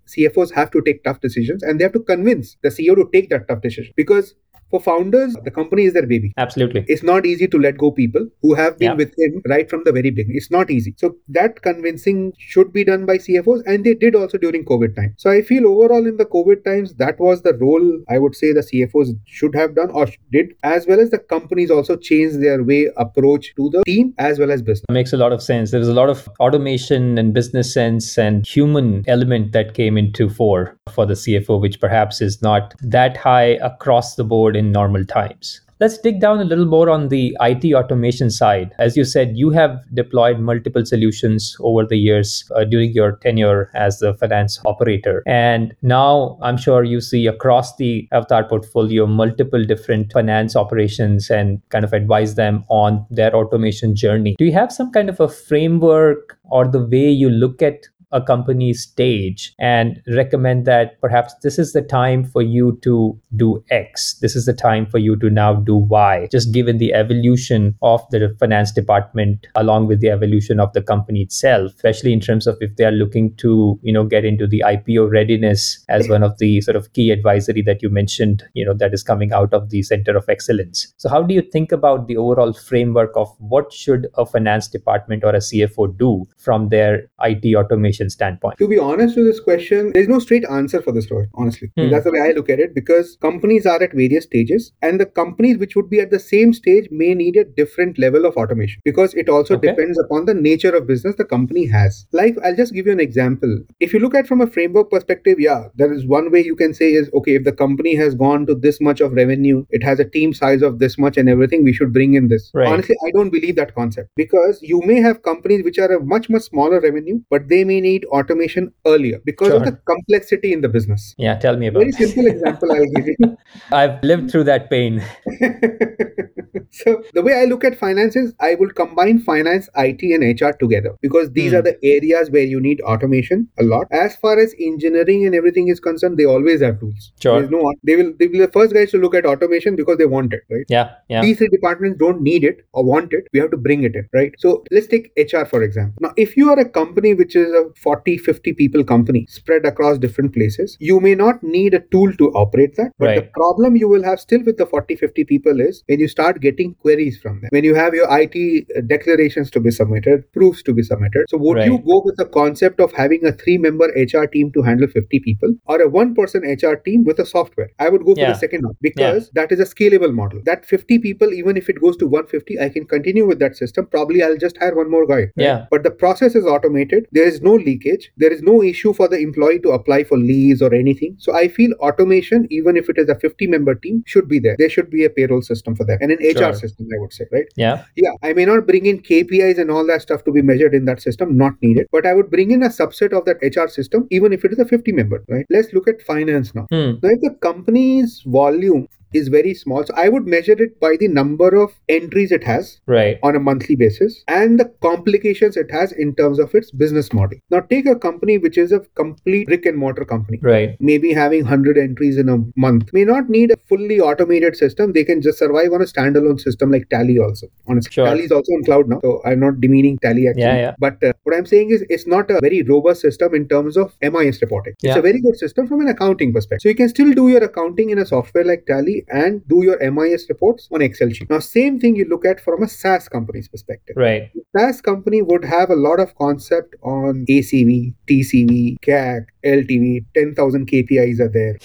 CFOs have to take tough decisions and they have to convince the CEO to take that tough decision because for founders, the company is their baby. Absolutely. It's not easy to let go people who have been Yeah. with him right from the very beginning. It's not easy. So that convincing should be done by CFOs, and they did also during COVID time. So I feel overall in the COVID times, that was the role I would say the CFOs should have done or did, as well as the companies also changed their way approach to the team as well as business. makes a lot of sense. There was a lot of automation and business sense and human element that came into fore for the CFO, which perhaps is not that high across the board in normal times. Let's dig down a little more on the IT automation side. As you said, you have deployed multiple solutions over the years uh, during your tenure as the finance operator. And now I'm sure you see across the Avataar portfolio multiple different finance operations and kind of advise them on their automation journey. Do you have some kind of a framework or the way you look at a company's stage and recommend that perhaps this is the time for you to do X. This is the time for you to now do Y, just given the evolution of the finance department along with the evolution of the company itself, especially in terms of if they are looking to, you know, get into the IPO readiness as one of the sort of key advisory that you mentioned, you know, that is coming out of the Center of Excellence. So how do you think about the overall framework of what should a finance department or a CFO do from their IT automation standpoint? To be honest to this question, there's no straight answer for this story, honestly. Hmm. That's the way I look at it because companies are at various stages, and the companies which would be at the same stage may need a different level of automation because it also Okay. depends upon the nature of business the company has. Like, I'll just give you an example. If you look at from a framework perspective, yeah, there is one way you can say is okay, if the company has gone to this much of revenue, it has a team size of this much and everything, we should bring in this. Right. Honestly, I don't believe that concept because you may have companies which are a much, much smaller revenue, but they may need automation earlier because of the complexity in the business. Yeah, tell me about Very it. simple example I'll give you. I've lived through that pain. so the way I look at finance is I will combine finance, IT, and HR together because these Hmm. are the areas where you need automation a lot. As far as engineering and everything is concerned, they always have tools. Sure. There's no they will they will be the first guys to look at automation because they want it, right? Yeah, yeah. These three departments don't need it or want it. We have to bring it in, right? So let's take HR for example. Now, if you are a company which is a 40, 50 people company spread across different places. You may not need a tool to operate that, but Right. the problem you will have still with the 40, 50 people is when you start getting queries from them, when you have your IT uh, declarations to be submitted, proofs to be submitted. So would you go with the concept of having a three member HR team to handle 50 people or a one person HR team with a software? I would go for Yeah. the second one because that is a scalable model. That 50 people, even if it goes to 150, I can continue with that system. Probably I'll just hire one more guy. right? Yeah. But the process is automated. There is no leakage. There is no issue for the employee to apply for leaves or anything. So I feel automation, even if it is a 50 member team, should be there. There should be a payroll system for that and an HR Sure. system, I would say, right? Yeah. Yeah, I may not bring in KPIs and all that stuff to be measured in that system, not needed. But I would bring in a subset of that HR system, even if it is a 50 member, right? Let's look at finance now. Hmm. Now, if the company's volume is very small, so I would measure it by the number of entries it has Right. on a monthly basis and the complications it has in terms of its business model. Now, take a company which is a complete brick and mortar company Right. maybe having 100 entries in a month may not need a fully automated system they can just survive on a standalone system like tally also honestly Sure. tally is also on cloud now so i'm not demeaning tally actually Yeah, yeah. but uh, what i'm saying is it's not a very robust system in terms of mis reporting it's Yeah. a very good system from an accounting perspective so you can still do your accounting in a software like tally and do your mis reports on excel sheet now same thing you look at from a saas company's perspective Right. SaaS company would have a lot of concept on ACV, TCV, CAC, LTV, 10,000 KPIs are there,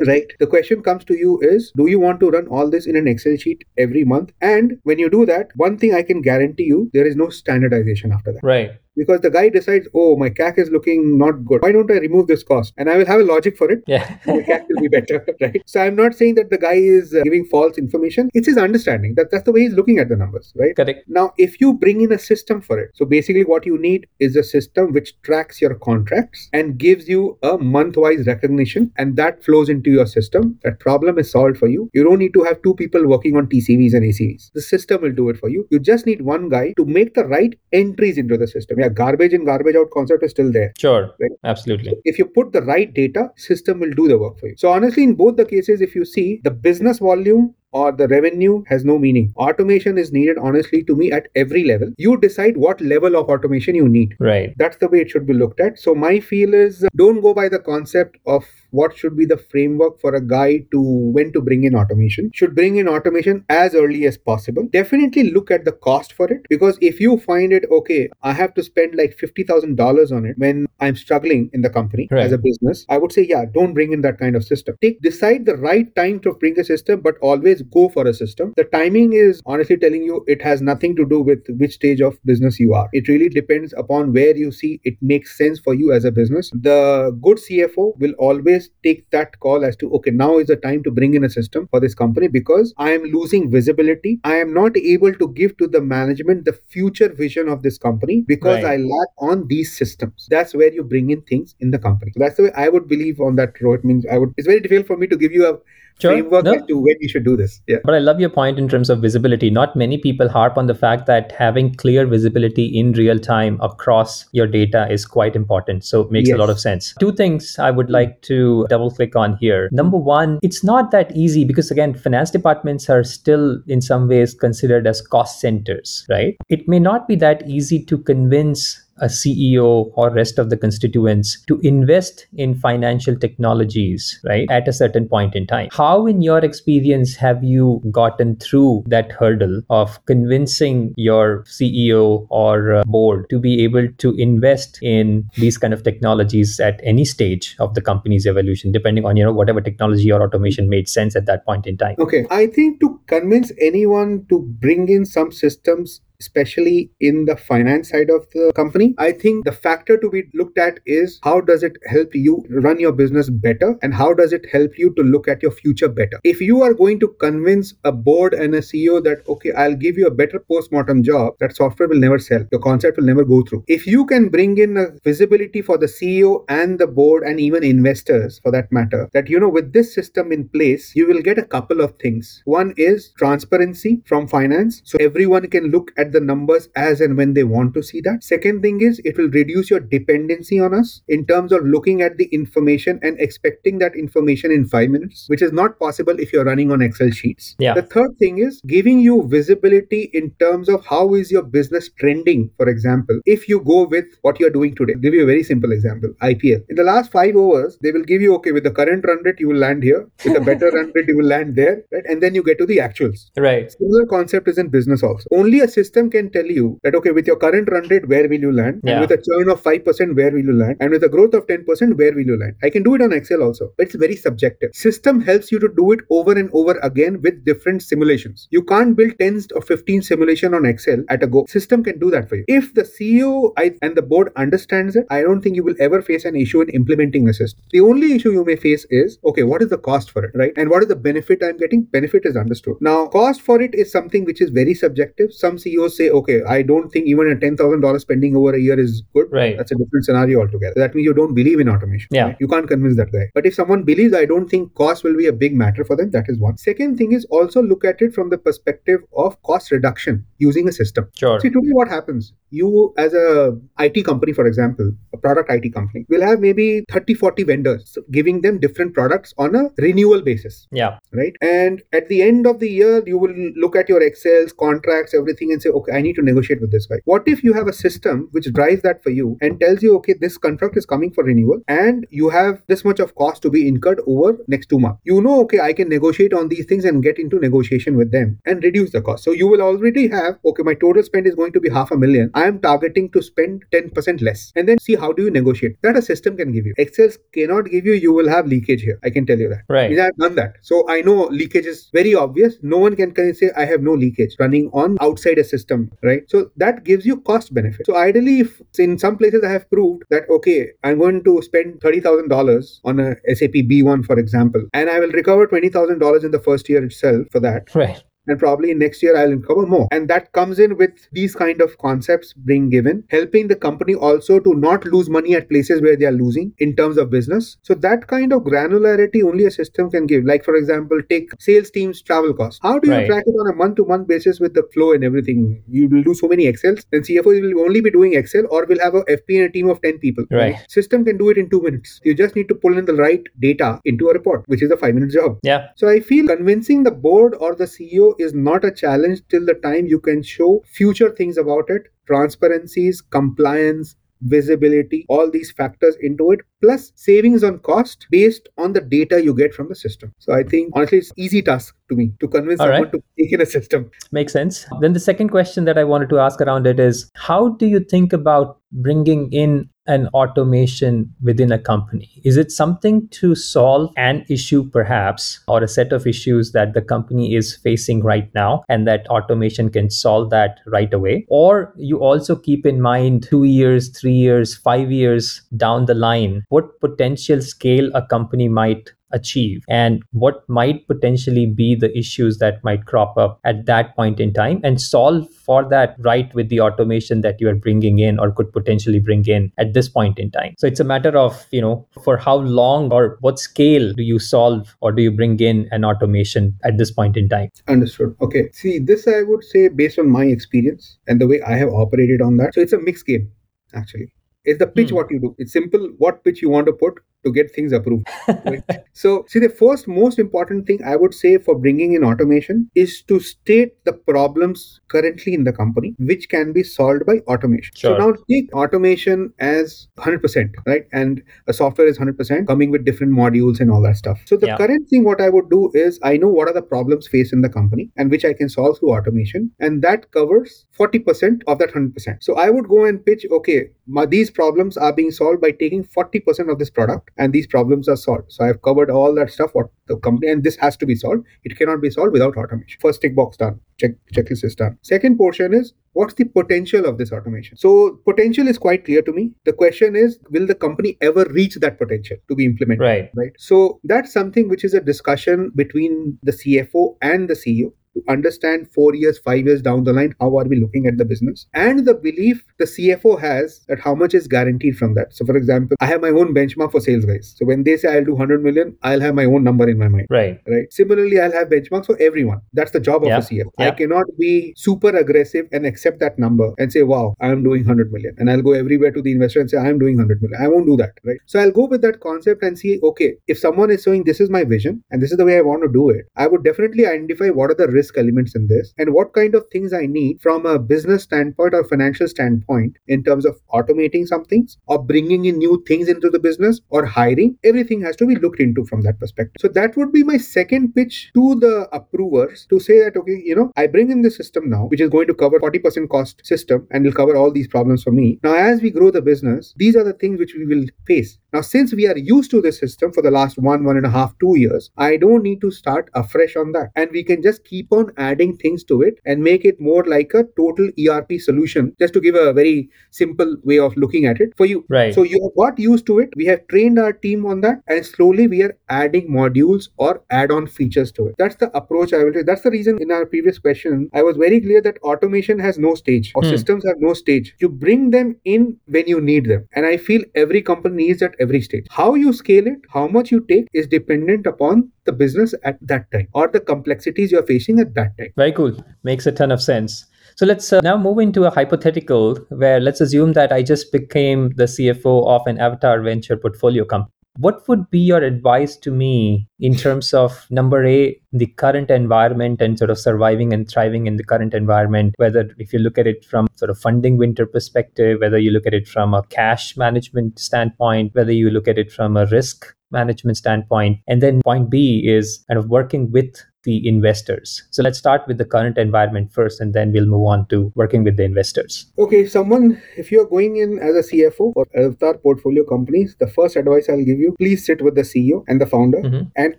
right? The question comes to you is, do you want to run all this in an Excel sheet every month? And when you do that, one thing I can guarantee you, there is no standardization after that. Right. Because the guy decides, oh, my CAC is looking not good. Why don't I remove this cost? And I will have a logic for it. Yeah. The CAC will be better, right? So I'm not saying that the guy is uh, giving false information. It's his understanding. That, that's the way he's looking at the numbers, right? Correct. Now, if you bring in a system for it, so basically what you need is a system which tracks your contracts and gives you a month-wise recognition, and that flows into your system. That problem is solved for you. You don't need to have two people working on TCVs and ACVs. The system will do it for you. You just need one guy to make the right entries into the system. Yeah, garbage in, garbage out concept is still there. Sure. Right. Absolutely. If you put the right data, system will do the work for you. So honestly, in both the cases, if you see the business volume or the revenue has no meaning. Automation is needed, honestly, to me at every level. You decide what level of automation you need. Right. That's the way it should be looked at. So my feel is don't go by the concept of what should be the framework for a guy to when to bring in automation. Should bring in automation as early as possible. Definitely look at the cost for it because if you find it okay, I have to spend like fifty thousand dollars on it when I'm struggling in the company Right. as a business. I would say yeah, don't bring in that kind of system. Take decide the right time to bring a system, but always go for a system. The timing is honestly telling you it has nothing to do with which stage of business you are. It really depends upon where you see it makes sense for you as a business. The good CFO will always take that call as to okay, now is the time to bring in a system for this company because I am losing visibility. I am not able to give to the management the future vision of this company because Right. I lack on these systems. That's where you bring in things in the company. So that's the way I would believe on that road. Means I would. It's very difficult for me to give you a Sure. framework No. as to when you should do this. Yeah. But I love your point in terms of visibility. Not many people harp on the fact that having clear visibility in real time across your data is quite important. So it makes a lot of sense. Two things I would like to double click on here. Number one, it's not that easy because, again, finance departments are still in some ways considered as cost centers, right? It may not be that easy to convince a CEO or rest of the constituents to invest in financial technologies, right, at a certain point in time. How, in your experience, have you gotten through that hurdle of convincing your CEO or uh, board to be able to invest in these kind of technologies at any stage of the company's evolution, depending on you know whatever technology or automation made sense at that point in time? Okay. I think to convince anyone to bring in some systems especially in the finance side of the company i think the factor to be looked at is how does it help you run your business better and how does it help you to look at your future better. If you are going to convince a board and a ceo that okay i'll give you a better post-mortem job that software will never sell your concept will never go through. If you can bring in a visibility for the ceo and the board and even investors for that matter that you know with this system in place you will get a couple of things. One is transparency from finance. So everyone can look at at the numbers as and when they want to see that. Second thing is it will reduce your dependency on us in terms of looking at the information and expecting that information in five minutes, which is not possible if you're running on Excel sheets. Yeah. The third thing is giving you visibility in terms of how is your business trending, for example, if you go with what you're doing today. I'll give you a very simple example IPL. In the last five overs, they will give you, okay, with the current run rate, you will land here. With a better run rate, you will land there. Right? And then you get to the actuals. Right. Similar concept is in business also. Only a system can tell you that, okay, with your current run rate, where will you land? Yeah. And with a churn of 5%, where will you land? And with a growth of 10%, where will you land? I can do it on Excel also, but it's very subjective. System helps you to do it over and over again with different simulations. You can't build tens or 15 simulation on Excel at a go. System can do that for you. If the CEO and the board understands it, I don't think you will ever face an issue in implementing the system. The only issue you may face is, okay, what is the cost for it, right? And what is the benefit I'm getting? Benefit is understood. Now, cost for it is something which is very subjective. Some CEOs say, okay, I don't think even a $10,000 spending over a year is good. Right. That's a different scenario altogether. That means you don't believe in automation. Yeah. right? You can't convince that guy. But if someone believes, I don't think cost will be a big matter for them, that is one. Second thing is also look at it from the perspective of cost reduction using a system. Sure. See, today what happens? You, as a IT company, for example, a product IT company, will have maybe 30, 40 vendors giving them different products on a renewal basis Yeah. right? And at the end of the year, you will look at your Excels, contracts, everything, and say, okay, I need to negotiate with this guy. What if you have a system which drives that for you and tells you, okay, this contract is coming for renewal, and you have this much of cost to be incurred over next two months? You know, okay, I can negotiate on these things and get into negotiation with them and reduce the cost. So you will already have, okay, my total spend is going to be half a million. I am targeting to spend 10% less, and then see how do you negotiate. That a system can give you. Excel cannot give you. You will have leakage here. I can tell you that. Right. Because I've done that. So I know leakage is very obvious. No one can, can say I have no leakage running on outside a system, right? So that gives you cost benefit. So ideally, if in some places I have proved that okay, I'm going to spend thirty thousand dollars on a SAP B1, for example, and I will recover twenty thousand dollars in the first year itself for that Right. And probably next year I'll recover more. And that comes in with these kind of concepts being given, helping the company also to not lose money at places where they are losing in terms of business. So that kind of granularity only a system can give. Like for example, take sales teams travel costs. How do you Right. track it on a month-to-month basis with the flow and everything? You will do so many Excels, then CFO will only be doing Excel or will have a FP and a team of 10 people. Right. System can do it in two minutes. You just need to pull in the right data into a report, which is a five-minute job. Yeah. So I feel convincing the board or the CEO is not a challenge till the time you can show future things about it, transparencies, compliance, visibility, all these factors into it, plus savings on cost based on the data you get from the system. So I think honestly it's easy task to me to convince All someone right. to take in a system. Makes sense. Then the second question that I wanted to ask around it is how do you think about bringing in an automation within a company? Is it something to solve an issue, perhaps, or a set of issues that the company is facing right now, and that automation can solve that right away? Or you also keep in mind two years, three years, five years down the line, what potential scale a company might achieve and what might potentially be the issues that might crop up at that point in time and solve for that right with the automation that you are bringing in or could potentially bring in at this point in time so it's a matter of you know for how long or what scale do you solve or do you bring in an automation at this point in time Understood. Okay. See, this I would say based on my experience and the way I have operated on that. So it's a mixed game, actually. It's the pitch Hmm. what you do. It's simple what pitch you want to put to get things approved. right? So, see, the first most important thing I would say for bringing in automation is to state the problems currently in the company, which can be solved by automation. Sure. So now take automation as 100%, right? And a software is 100% coming with different modules and all that stuff. So the Yeah. current thing, what I would do is I know what are the problems faced in the company and which I can solve through automation, and that covers 40% of that 100%. So I would go and pitch, okay, my, these problems are being solved by taking 40% of this product, and these problems are solved. So I've covered all that stuff what the company, and this has to be solved. It cannot be solved without automation. First tick box done. Check checklist is done. Second portion is what's the potential of this automation? So potential is quite clear to me. The question is, will the company ever reach that potential to be implemented? right right so that's something which is a discussion between the cfo and the ceo to understand four years five years down the line how are we looking at the business and the belief the CFO has that how much is guaranteed from that. So, for example, I have my own benchmark for sales guys. So when they say I'll do 100 million, I'll have my own number in my mind. Right. Right. Similarly, I'll have benchmarks for everyone. That's the job of a CFO. Yeah. I cannot be super aggressive and accept that number and say, wow, I'm doing 100 million. And I'll go everywhere to the investor and say, I'm doing 100 million. I won't do that. Right. So I'll go with that concept and see, okay, if someone is saying this is my vision and this is the way I want to do it, I would definitely identify what are the risk elements in this and what kind of things I need from a business standpoint or financial standpoint in terms of automating some things or bringing in new things into the business or hiring. Everything has to be looked into from that perspective. So that would be my second pitch to the approvers to say that, okay, you know, I bring in this system now, which is going to cover 40% cost system and will cover all these problems for me. Now, as we grow the business, these are the things which we will face. Now, since we are used to this system for the last one, one and a half, two years, I don't need to start afresh on that. And we can just keep on adding things to it and make it more like a total ERP solution, just to give a very simple way of looking at it for you. Right. So you have got used to it. We have trained our team on that, and slowly we are adding modules or add-on features to it. That's the approach I will take. That's the reason in our previous question, I was very clear that automation has no stage or Hmm. systems have no stage. You bring them in when you need them. And I feel every company needs at every stage. How you scale it, how much you take is dependent upon the business at that time or the complexities you're facing at that time. Very cool. Makes a ton of sense. So let's uh, now move into a hypothetical where let's assume that I just became the CFO of an Avataar Venture portfolio company. What would be your advice to me in terms of number A, the current environment and sort of surviving and thriving in the current environment? Whether if you look at it from sort of funding winter perspective, whether you look at it from a cash management standpoint, whether you look at it from a risk management standpoint. And then point B is kind of working with the investors. So let's start with the current environment first, and then we'll move on to working with the investors. Okay, someone, if you're going in as a CFO for Avataar portfolio companies, the first advice I'll give you, please sit with the CEO and the founder Mhm. and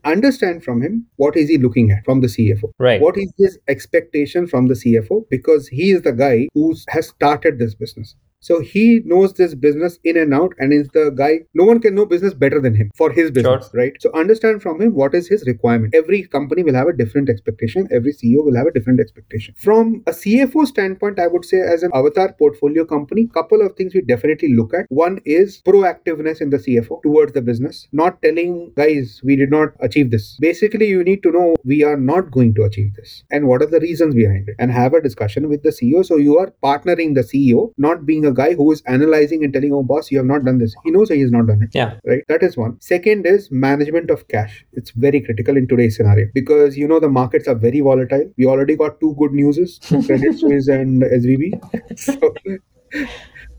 understand from him what is he looking at from the CFO. Right. What is his expectation from the CFO? Because he is the guy who has started this business. So he knows this business in and out and is the guy, no one can know business better than him for his business, right? So understand from him what is his requirement. Every company will have a different expectation. Every CEO will have a different expectation. From a CFO standpoint, I would say as an avataar portfolio company, couple of things we definitely look at. One is proactiveness in the CFO towards the business, not telling guys we did not achieve this. Basically, you need to know we are not going to achieve this and what are the reasons behind it and have a discussion with the CEO. So you are partnering the CEO, not being a guy who is analyzing and telling, oh, boss, you have not done this. He knows he has not done it. Yeah. right? That is one. Second is management of cash. It's very critical in today's scenario because you know the markets are very volatile. We already got two good newses credit suisse and svb so,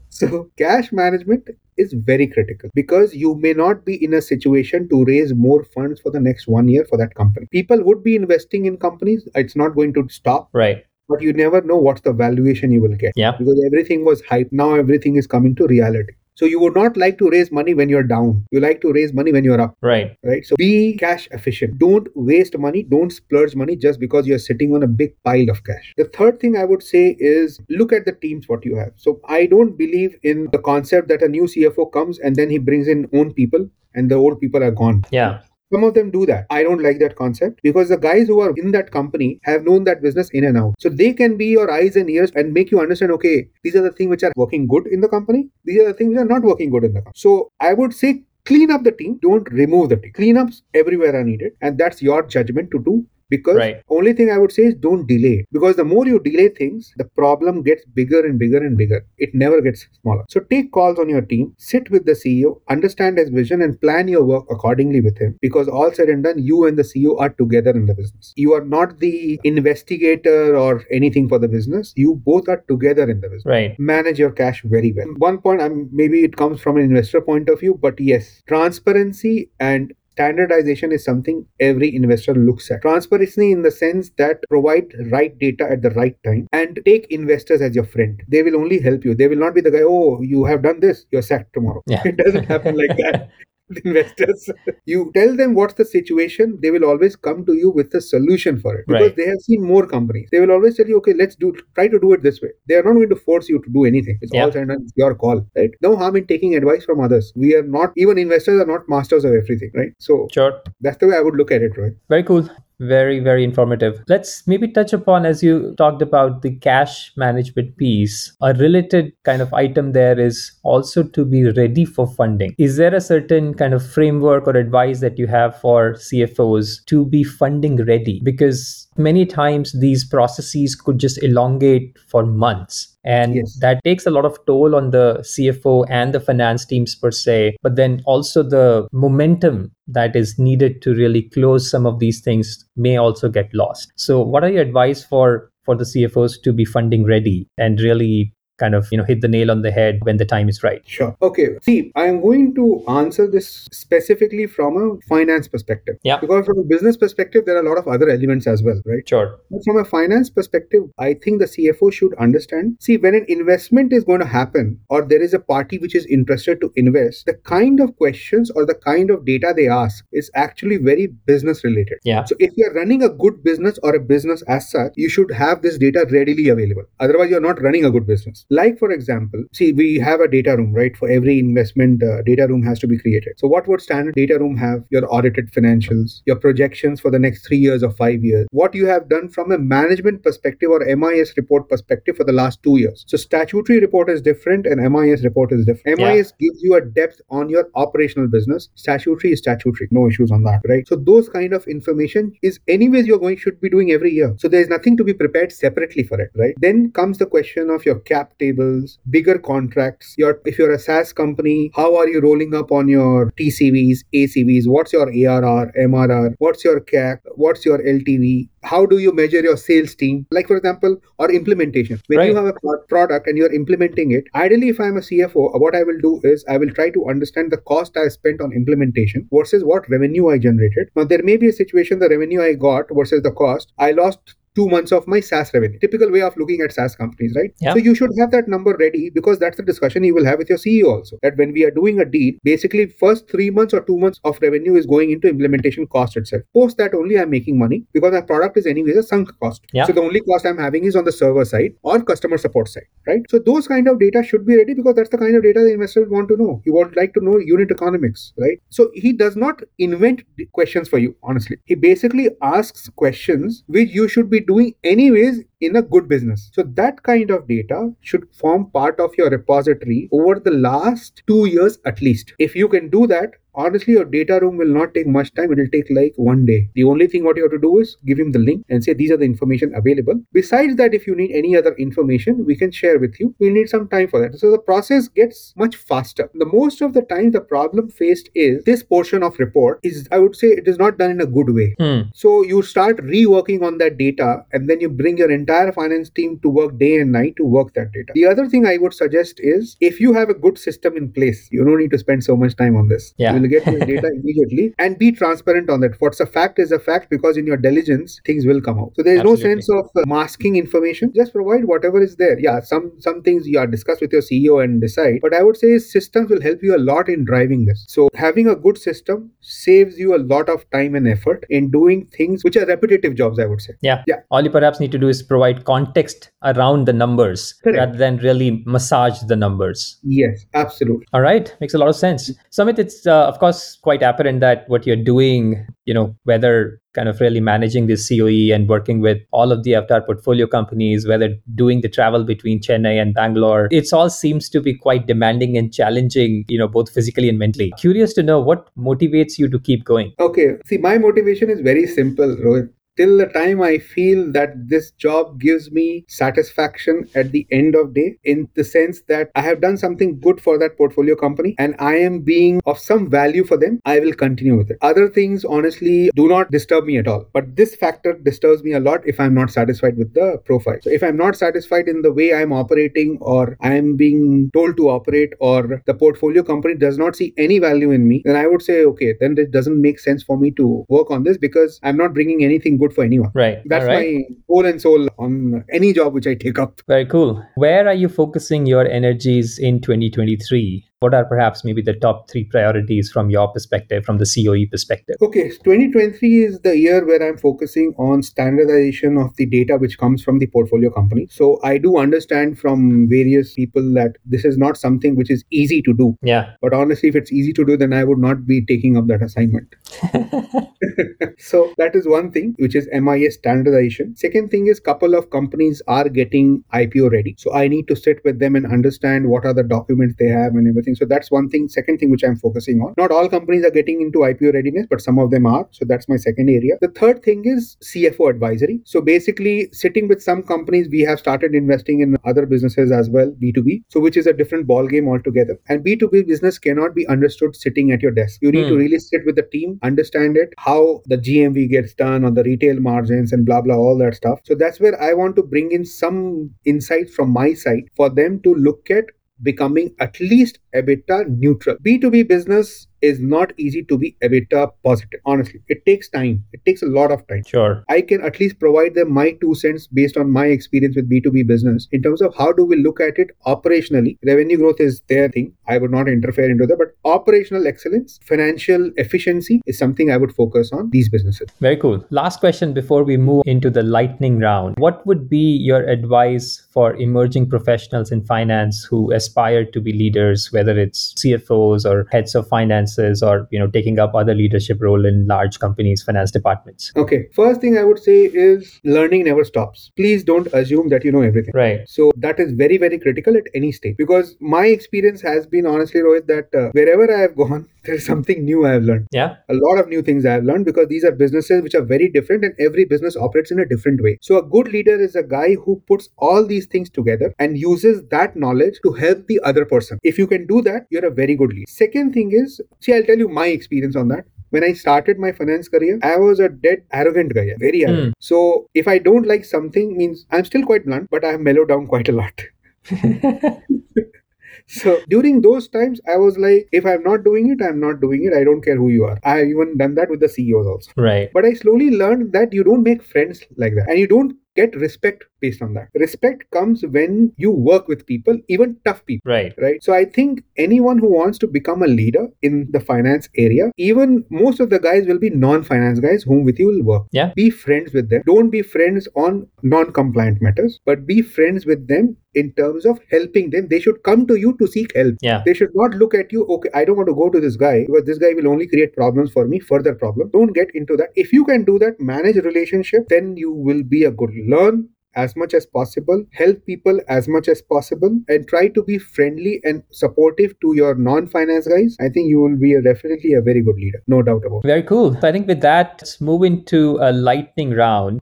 so cash management is very critical because you may not be in a situation to raise more funds for the next one year for that company. People would be investing in companies. It's not going to stop. Right. But you never know what's the valuation you will get. Yeah. because everything was hype. Now everything is coming to reality. So you would not like to raise money when you're down. You like to raise money when you're up. Right. right? So be cash efficient. Don't waste money. Don't splurge money just because you're sitting on a big pile of cash. The third thing i would say is look at the teams what you have. So i don't believe in the concept that a new cfo comes and then he brings in own people and the old people are gone. Yeah. Some of them do that. I don't like that concept because the guys who are in that company have known that business in and out. So they can be your eyes and ears and make you understand okay, these are the things which are working good in the company, these are the things which are not working good in the company. So I would say clean up the team, don't remove the team. Cleanups everywhere are needed, and that's your judgment to do. Because Right. only thing I would say is don't delay. Because the more you delay things, the problem gets bigger and bigger and bigger. It never gets smaller. So take calls on your team, sit with the CEO, understand his vision, and plan your work accordingly with him. Because all said and done, you and the CEO are together in the business. You are not the investigator or anything for the business. You both are together in the business Right. manage your cash very well. One point, I'm maybe it comes from an investor point of view, but yes, transparency and standardization is something every investor looks at. Transparency in the sense that provide right data at the right time and take investors as your friend. They will only help you. They will not be the guy, oh, you have done this, you're sacked tomorrow. Yeah. It doesn't happen like that. investors. You tell them what's the situation they will always come to you with a solution for it. Because Right. they have seen more companies. They will always tell you okay let's do try to do it this way. They are not going to force you to do anything. It's Yeah. all said and it's your call right? No harm in taking advice from others. We are not even investors are not masters of everything right? So Sure. that's the way i would look at it right? Very cool. Very, very informative. Let's maybe touch upon, as you talked about the cash management piece, a related kind of item there is also to be ready for funding. Is there a certain kind of framework or advice that you have for CFOs to be funding ready? Because many times these processes could just elongate for months and yes. that takes a lot of toll on the cfo and the finance teams per se but then also the momentum that is needed to really close some of these things may also get lost so what are your advice for for the cfos to be funding ready and really kind of you know hit the nail on the head when the time is right. Sure. Okay. See i am going to answer this specifically from a finance perspective. Yeah. Because from a business perspective there are a lot of other elements as well right? Sure. But from a finance perspective i think the cfo should understand. See when an investment is going to happen or there is a party which is interested to invest the kind of questions or the kind of data they ask is actually very business related. Yeah. So if you're running a good business or a business as such you should have this data readily available. Otherwise you're not running a good business like, for example, see, we have a data room, right? For every investment, uh, data room has to be created. So, what would standard data room have? Your audited financials, your projections for the next three years or five years, what you have done from a management perspective or MIS report perspective for the last two years. So, statutory report is different and MIS report is different. Yeah. MIS gives you a depth on your operational business. Statutory is statutory, no issues on that, right? So, those kind of information is, anyways, you're going should be doing every year. So, there's nothing to be prepared separately for it, right? Then comes the question of your cap tables, bigger contracts. Your if you're a SaaS company, how are you rolling up on your TCVs, ACVs? What's your ARR, MRR? What's your CAC? What's your LTV? How do you measure your sales team? Like for example, or implementation. When right. you have a product and you're implementing it, ideally, if I'm a CFO, what I will do is I will try to understand the cost I spent on implementation versus what revenue I generated. Now there may be a situation the revenue I got versus the cost. I lost two months of my SaaS revenue. Typical way of looking at SaaS companies, right? Yeah. So you should have that number ready because that's the discussion you will have with your CEO also. That when we are doing a deal, basically first three months or two months of revenue is going into implementation cost itself. Post that only I'm making money because my product is anyways a sunk cost. Yeah. So the only cost I'm having is on the server side or customer support side, right? So those kind of data should be ready because that's the kind of data the investor would want to know. He would like to know unit economics, right? So he does not invent questions for you, honestly. He basically asks questions which you should be doing anyways in a good business. So that kind of data should form part of your repository over the last two years at least. If you can do that, honestly your data room will not take much time. It will take like one day. The only thing what you have to do is give him the link and say these are the information available. Besides that if you need any other information we can share with you. We need some time for that. So the process gets much faster. The most of the time the problem faced is this portion of report is i would say it is not done in a good way. Hmm. so you start reworking on that data and then you bring your entire finance team to work day and night to work that data the other thing i would suggest is if you have a good system in place you don't need to spend so much time on this yeah You will get your data immediately and be transparent on that. What's a fact is a fact because in your diligence things will come out. So there is no sense of uh, masking information. Just provide whatever is there. Yeah, some some things you are discuss with your CEO and decide. But I would say systems will help you a lot in driving this. So having a good system saves you a lot of time and effort in doing things which are repetitive jobs. I would say. Yeah. Yeah. All you perhaps need to do is provide context around the numbers Correct. rather than really massage the numbers. Yes, absolutely. All right, makes a lot of sense. Sumit, it's uh, of course quite apparent that what you're doing, you know, whether kind of really managing this COE and working with all of the Avataar portfolio companies, whether doing the travel between Chennai and Bangalore, it all seems to be quite demanding and challenging, you know, both physically and mentally. Curious to know what motivates you to keep going. Okay. See, my motivation is very simple, Rohit till the time I feel that this job gives me satisfaction at the end of day in the sense that I have done something good for that portfolio company and I am being of some value for them, I will continue with it. Other things honestly do not disturb me at all. But this factor disturbs me a lot if I'm not satisfied with the profile. So if I'm not satisfied in the way I'm operating or I'm being told to operate or the portfolio company does not see any value in me, then I would say, okay, then it doesn't make sense for me to work on this because I'm not bringing anything good for anyone. Right. That's right. my whole and soul on any job which I take up. Very cool. Where are you focusing your energies in 2023? What are perhaps maybe the top three priorities from your perspective, from the COE perspective? Okay, 2023 is the year where I'm focusing on standardization of the data which comes from the portfolio company. So I do understand from various people that this is not something which is easy to do. Yeah. But honestly, if it's easy to do, then I would not be taking up that assignment. so that is one thing, which is MIS standardization. Second thing is couple of companies are getting IPO ready. So I need to sit with them and understand what are the documents they have and everything. So that's one thing. Second thing which I'm focusing on. Not all companies are getting into IPO readiness, but some of them are. So that's my second area. The third thing is CFO advisory. So basically sitting with some companies, we have started investing in other businesses as well, B2B. So which is a different ball game altogether. And B2B business cannot be understood sitting at your desk. You need to hmm. really sit with the team, understand it, how the GMV gets done on the retail margins and blah blah all that stuff. So that's where I want to bring in some insight from my side for them to look at becoming at least EBITDA neutral. B2B business is not easy to be EBITDA positive. Honestly, it takes time. It takes a lot of time. Sure. I can at least provide them my two cents based on my experience with B2B business in terms of how do we look at it operationally. Revenue growth is their thing. I would not interfere into that, but operational excellence, financial efficiency is something I would focus on these businesses. Very cool. Last question before we move into the lightning round. What would be your advice for emerging professionals in finance who aspire to be leaders, whether it's CFOs or heads of finances or you know taking up other leadership role in large companies, finance departments? Okay. First thing I would say is learning never stops. Please don't assume that you know everything. Right. So that is very, very critical at any stage because my experience has been honestly, Rohit, that uh, wherever I have gone, there's something new I have learned. Yeah. A lot of new things I have learned because these are businesses which are very different and every business operates in a different way. So a good leader is a guy who puts all these things together and uses that knowledge to help the other person. If you can do that, you're a very good leader. Second thing is, see, I'll tell you my experience on that when I started my finance career, I was a dead arrogant guy, very hmm. arrogant. So if I don't like something, means I'm still quite blunt, but I have mellowed down quite a lot. so during those times, I was like, if I'm not doing it, I'm not doing it. I don't care who you are. I have even done that with the CEOs also. Right. But I slowly learned that you don't make friends like that, and you don't get respect based on that. Respect comes when you work with people, even tough people Right. right so i think anyone who wants to become a leader in the finance area even most of the guys will be non-finance guys whom with you will work Yeah. be friends with them don't be friends on non-compliant matters but be friends with them in terms of helping them they should come to you to seek help Yeah. they should not look at you okay i don't want to go to this guy because this guy will only create problems for me further problems don't get into that if you can do that manage relationship then you will be a good learn as much as possible, help people as much as possible, and try to be friendly and supportive to your non finance guys. I think you will be a, definitely a very good leader, no doubt about it. Very cool. So I think with that, let's move into a lightning round.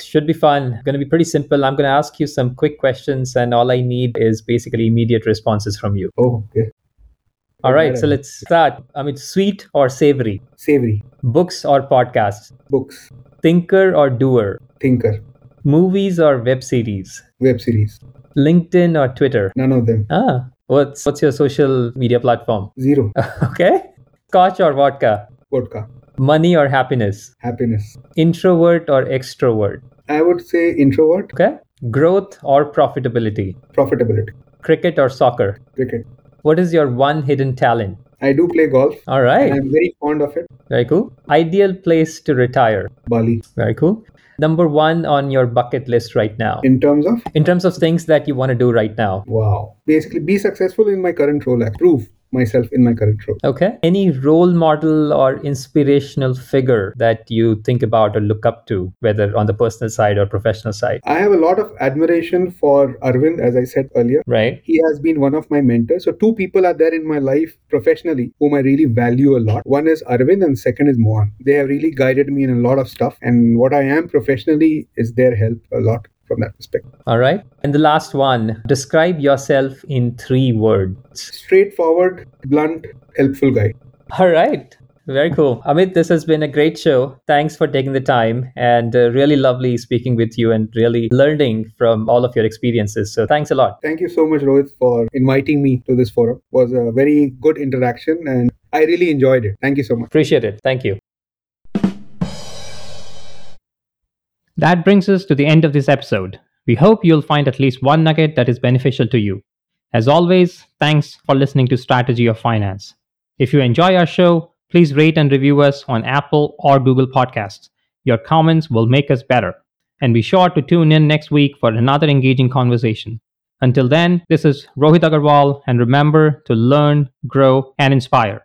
Should be fun. Going to be pretty simple. I'm going to ask you some quick questions, and all I need is basically immediate responses from you. Oh, okay. All right. So let's start. I mean, sweet or savory? Savory, Books or podcasts? books, Thinker or doer? thinker, Movies or web series? web series, LinkedIn or Twitter? none of them. Ah, what's what's your social media platform? Zero, okay. Scotch or vodka? vodka, Money or happiness? happiness. Introvert or extrovert? I would say introvert, Okay. Growth or profitability? profitability, Cricket or soccer? cricket. What is your one hidden talent? I do play golf. All right. I'm very fond of it. Very cool. Ideal place to retire? Bali. Very cool. Number one on your bucket list right now? In terms of, In terms of things that you want to do right now? wow. Basically, be successful in my current role. Prove myself in my current role. Okay. Any role model or inspirational figure that you think about or look up to, whether on the personal side or professional side? I have a lot of admiration for Arvind, as I said earlier. Right. He has been one of my mentors. So, two people are there in my life professionally whom I really value a lot. One is Arvind, and second is Mohan. They have really guided me in a lot of stuff. And what I am professionally is their help a lot from that perspective. All right. And the last one describe yourself in three words. Straightforward, blunt, helpful guy. All right. Very cool. Amit, this has been a great show. Thanks for taking the time and uh, really lovely speaking with you and really learning from all of your experiences. So thanks a lot. Thank you so much, Rohit, for inviting me to this forum. It was a very good interaction and I really enjoyed it. Thank you so much. Appreciate it. Thank you. That brings us to the end of this episode. We hope you'll find at least one nugget that is beneficial to you. As always, thanks for listening to Strategy of Finance. If you enjoy our show, please rate and review us on Apple or Google Podcasts. Your comments will make us better. And be sure to tune in next week for another engaging conversation. Until then, this is Rohit Agarwal, and remember to learn, grow, and inspire.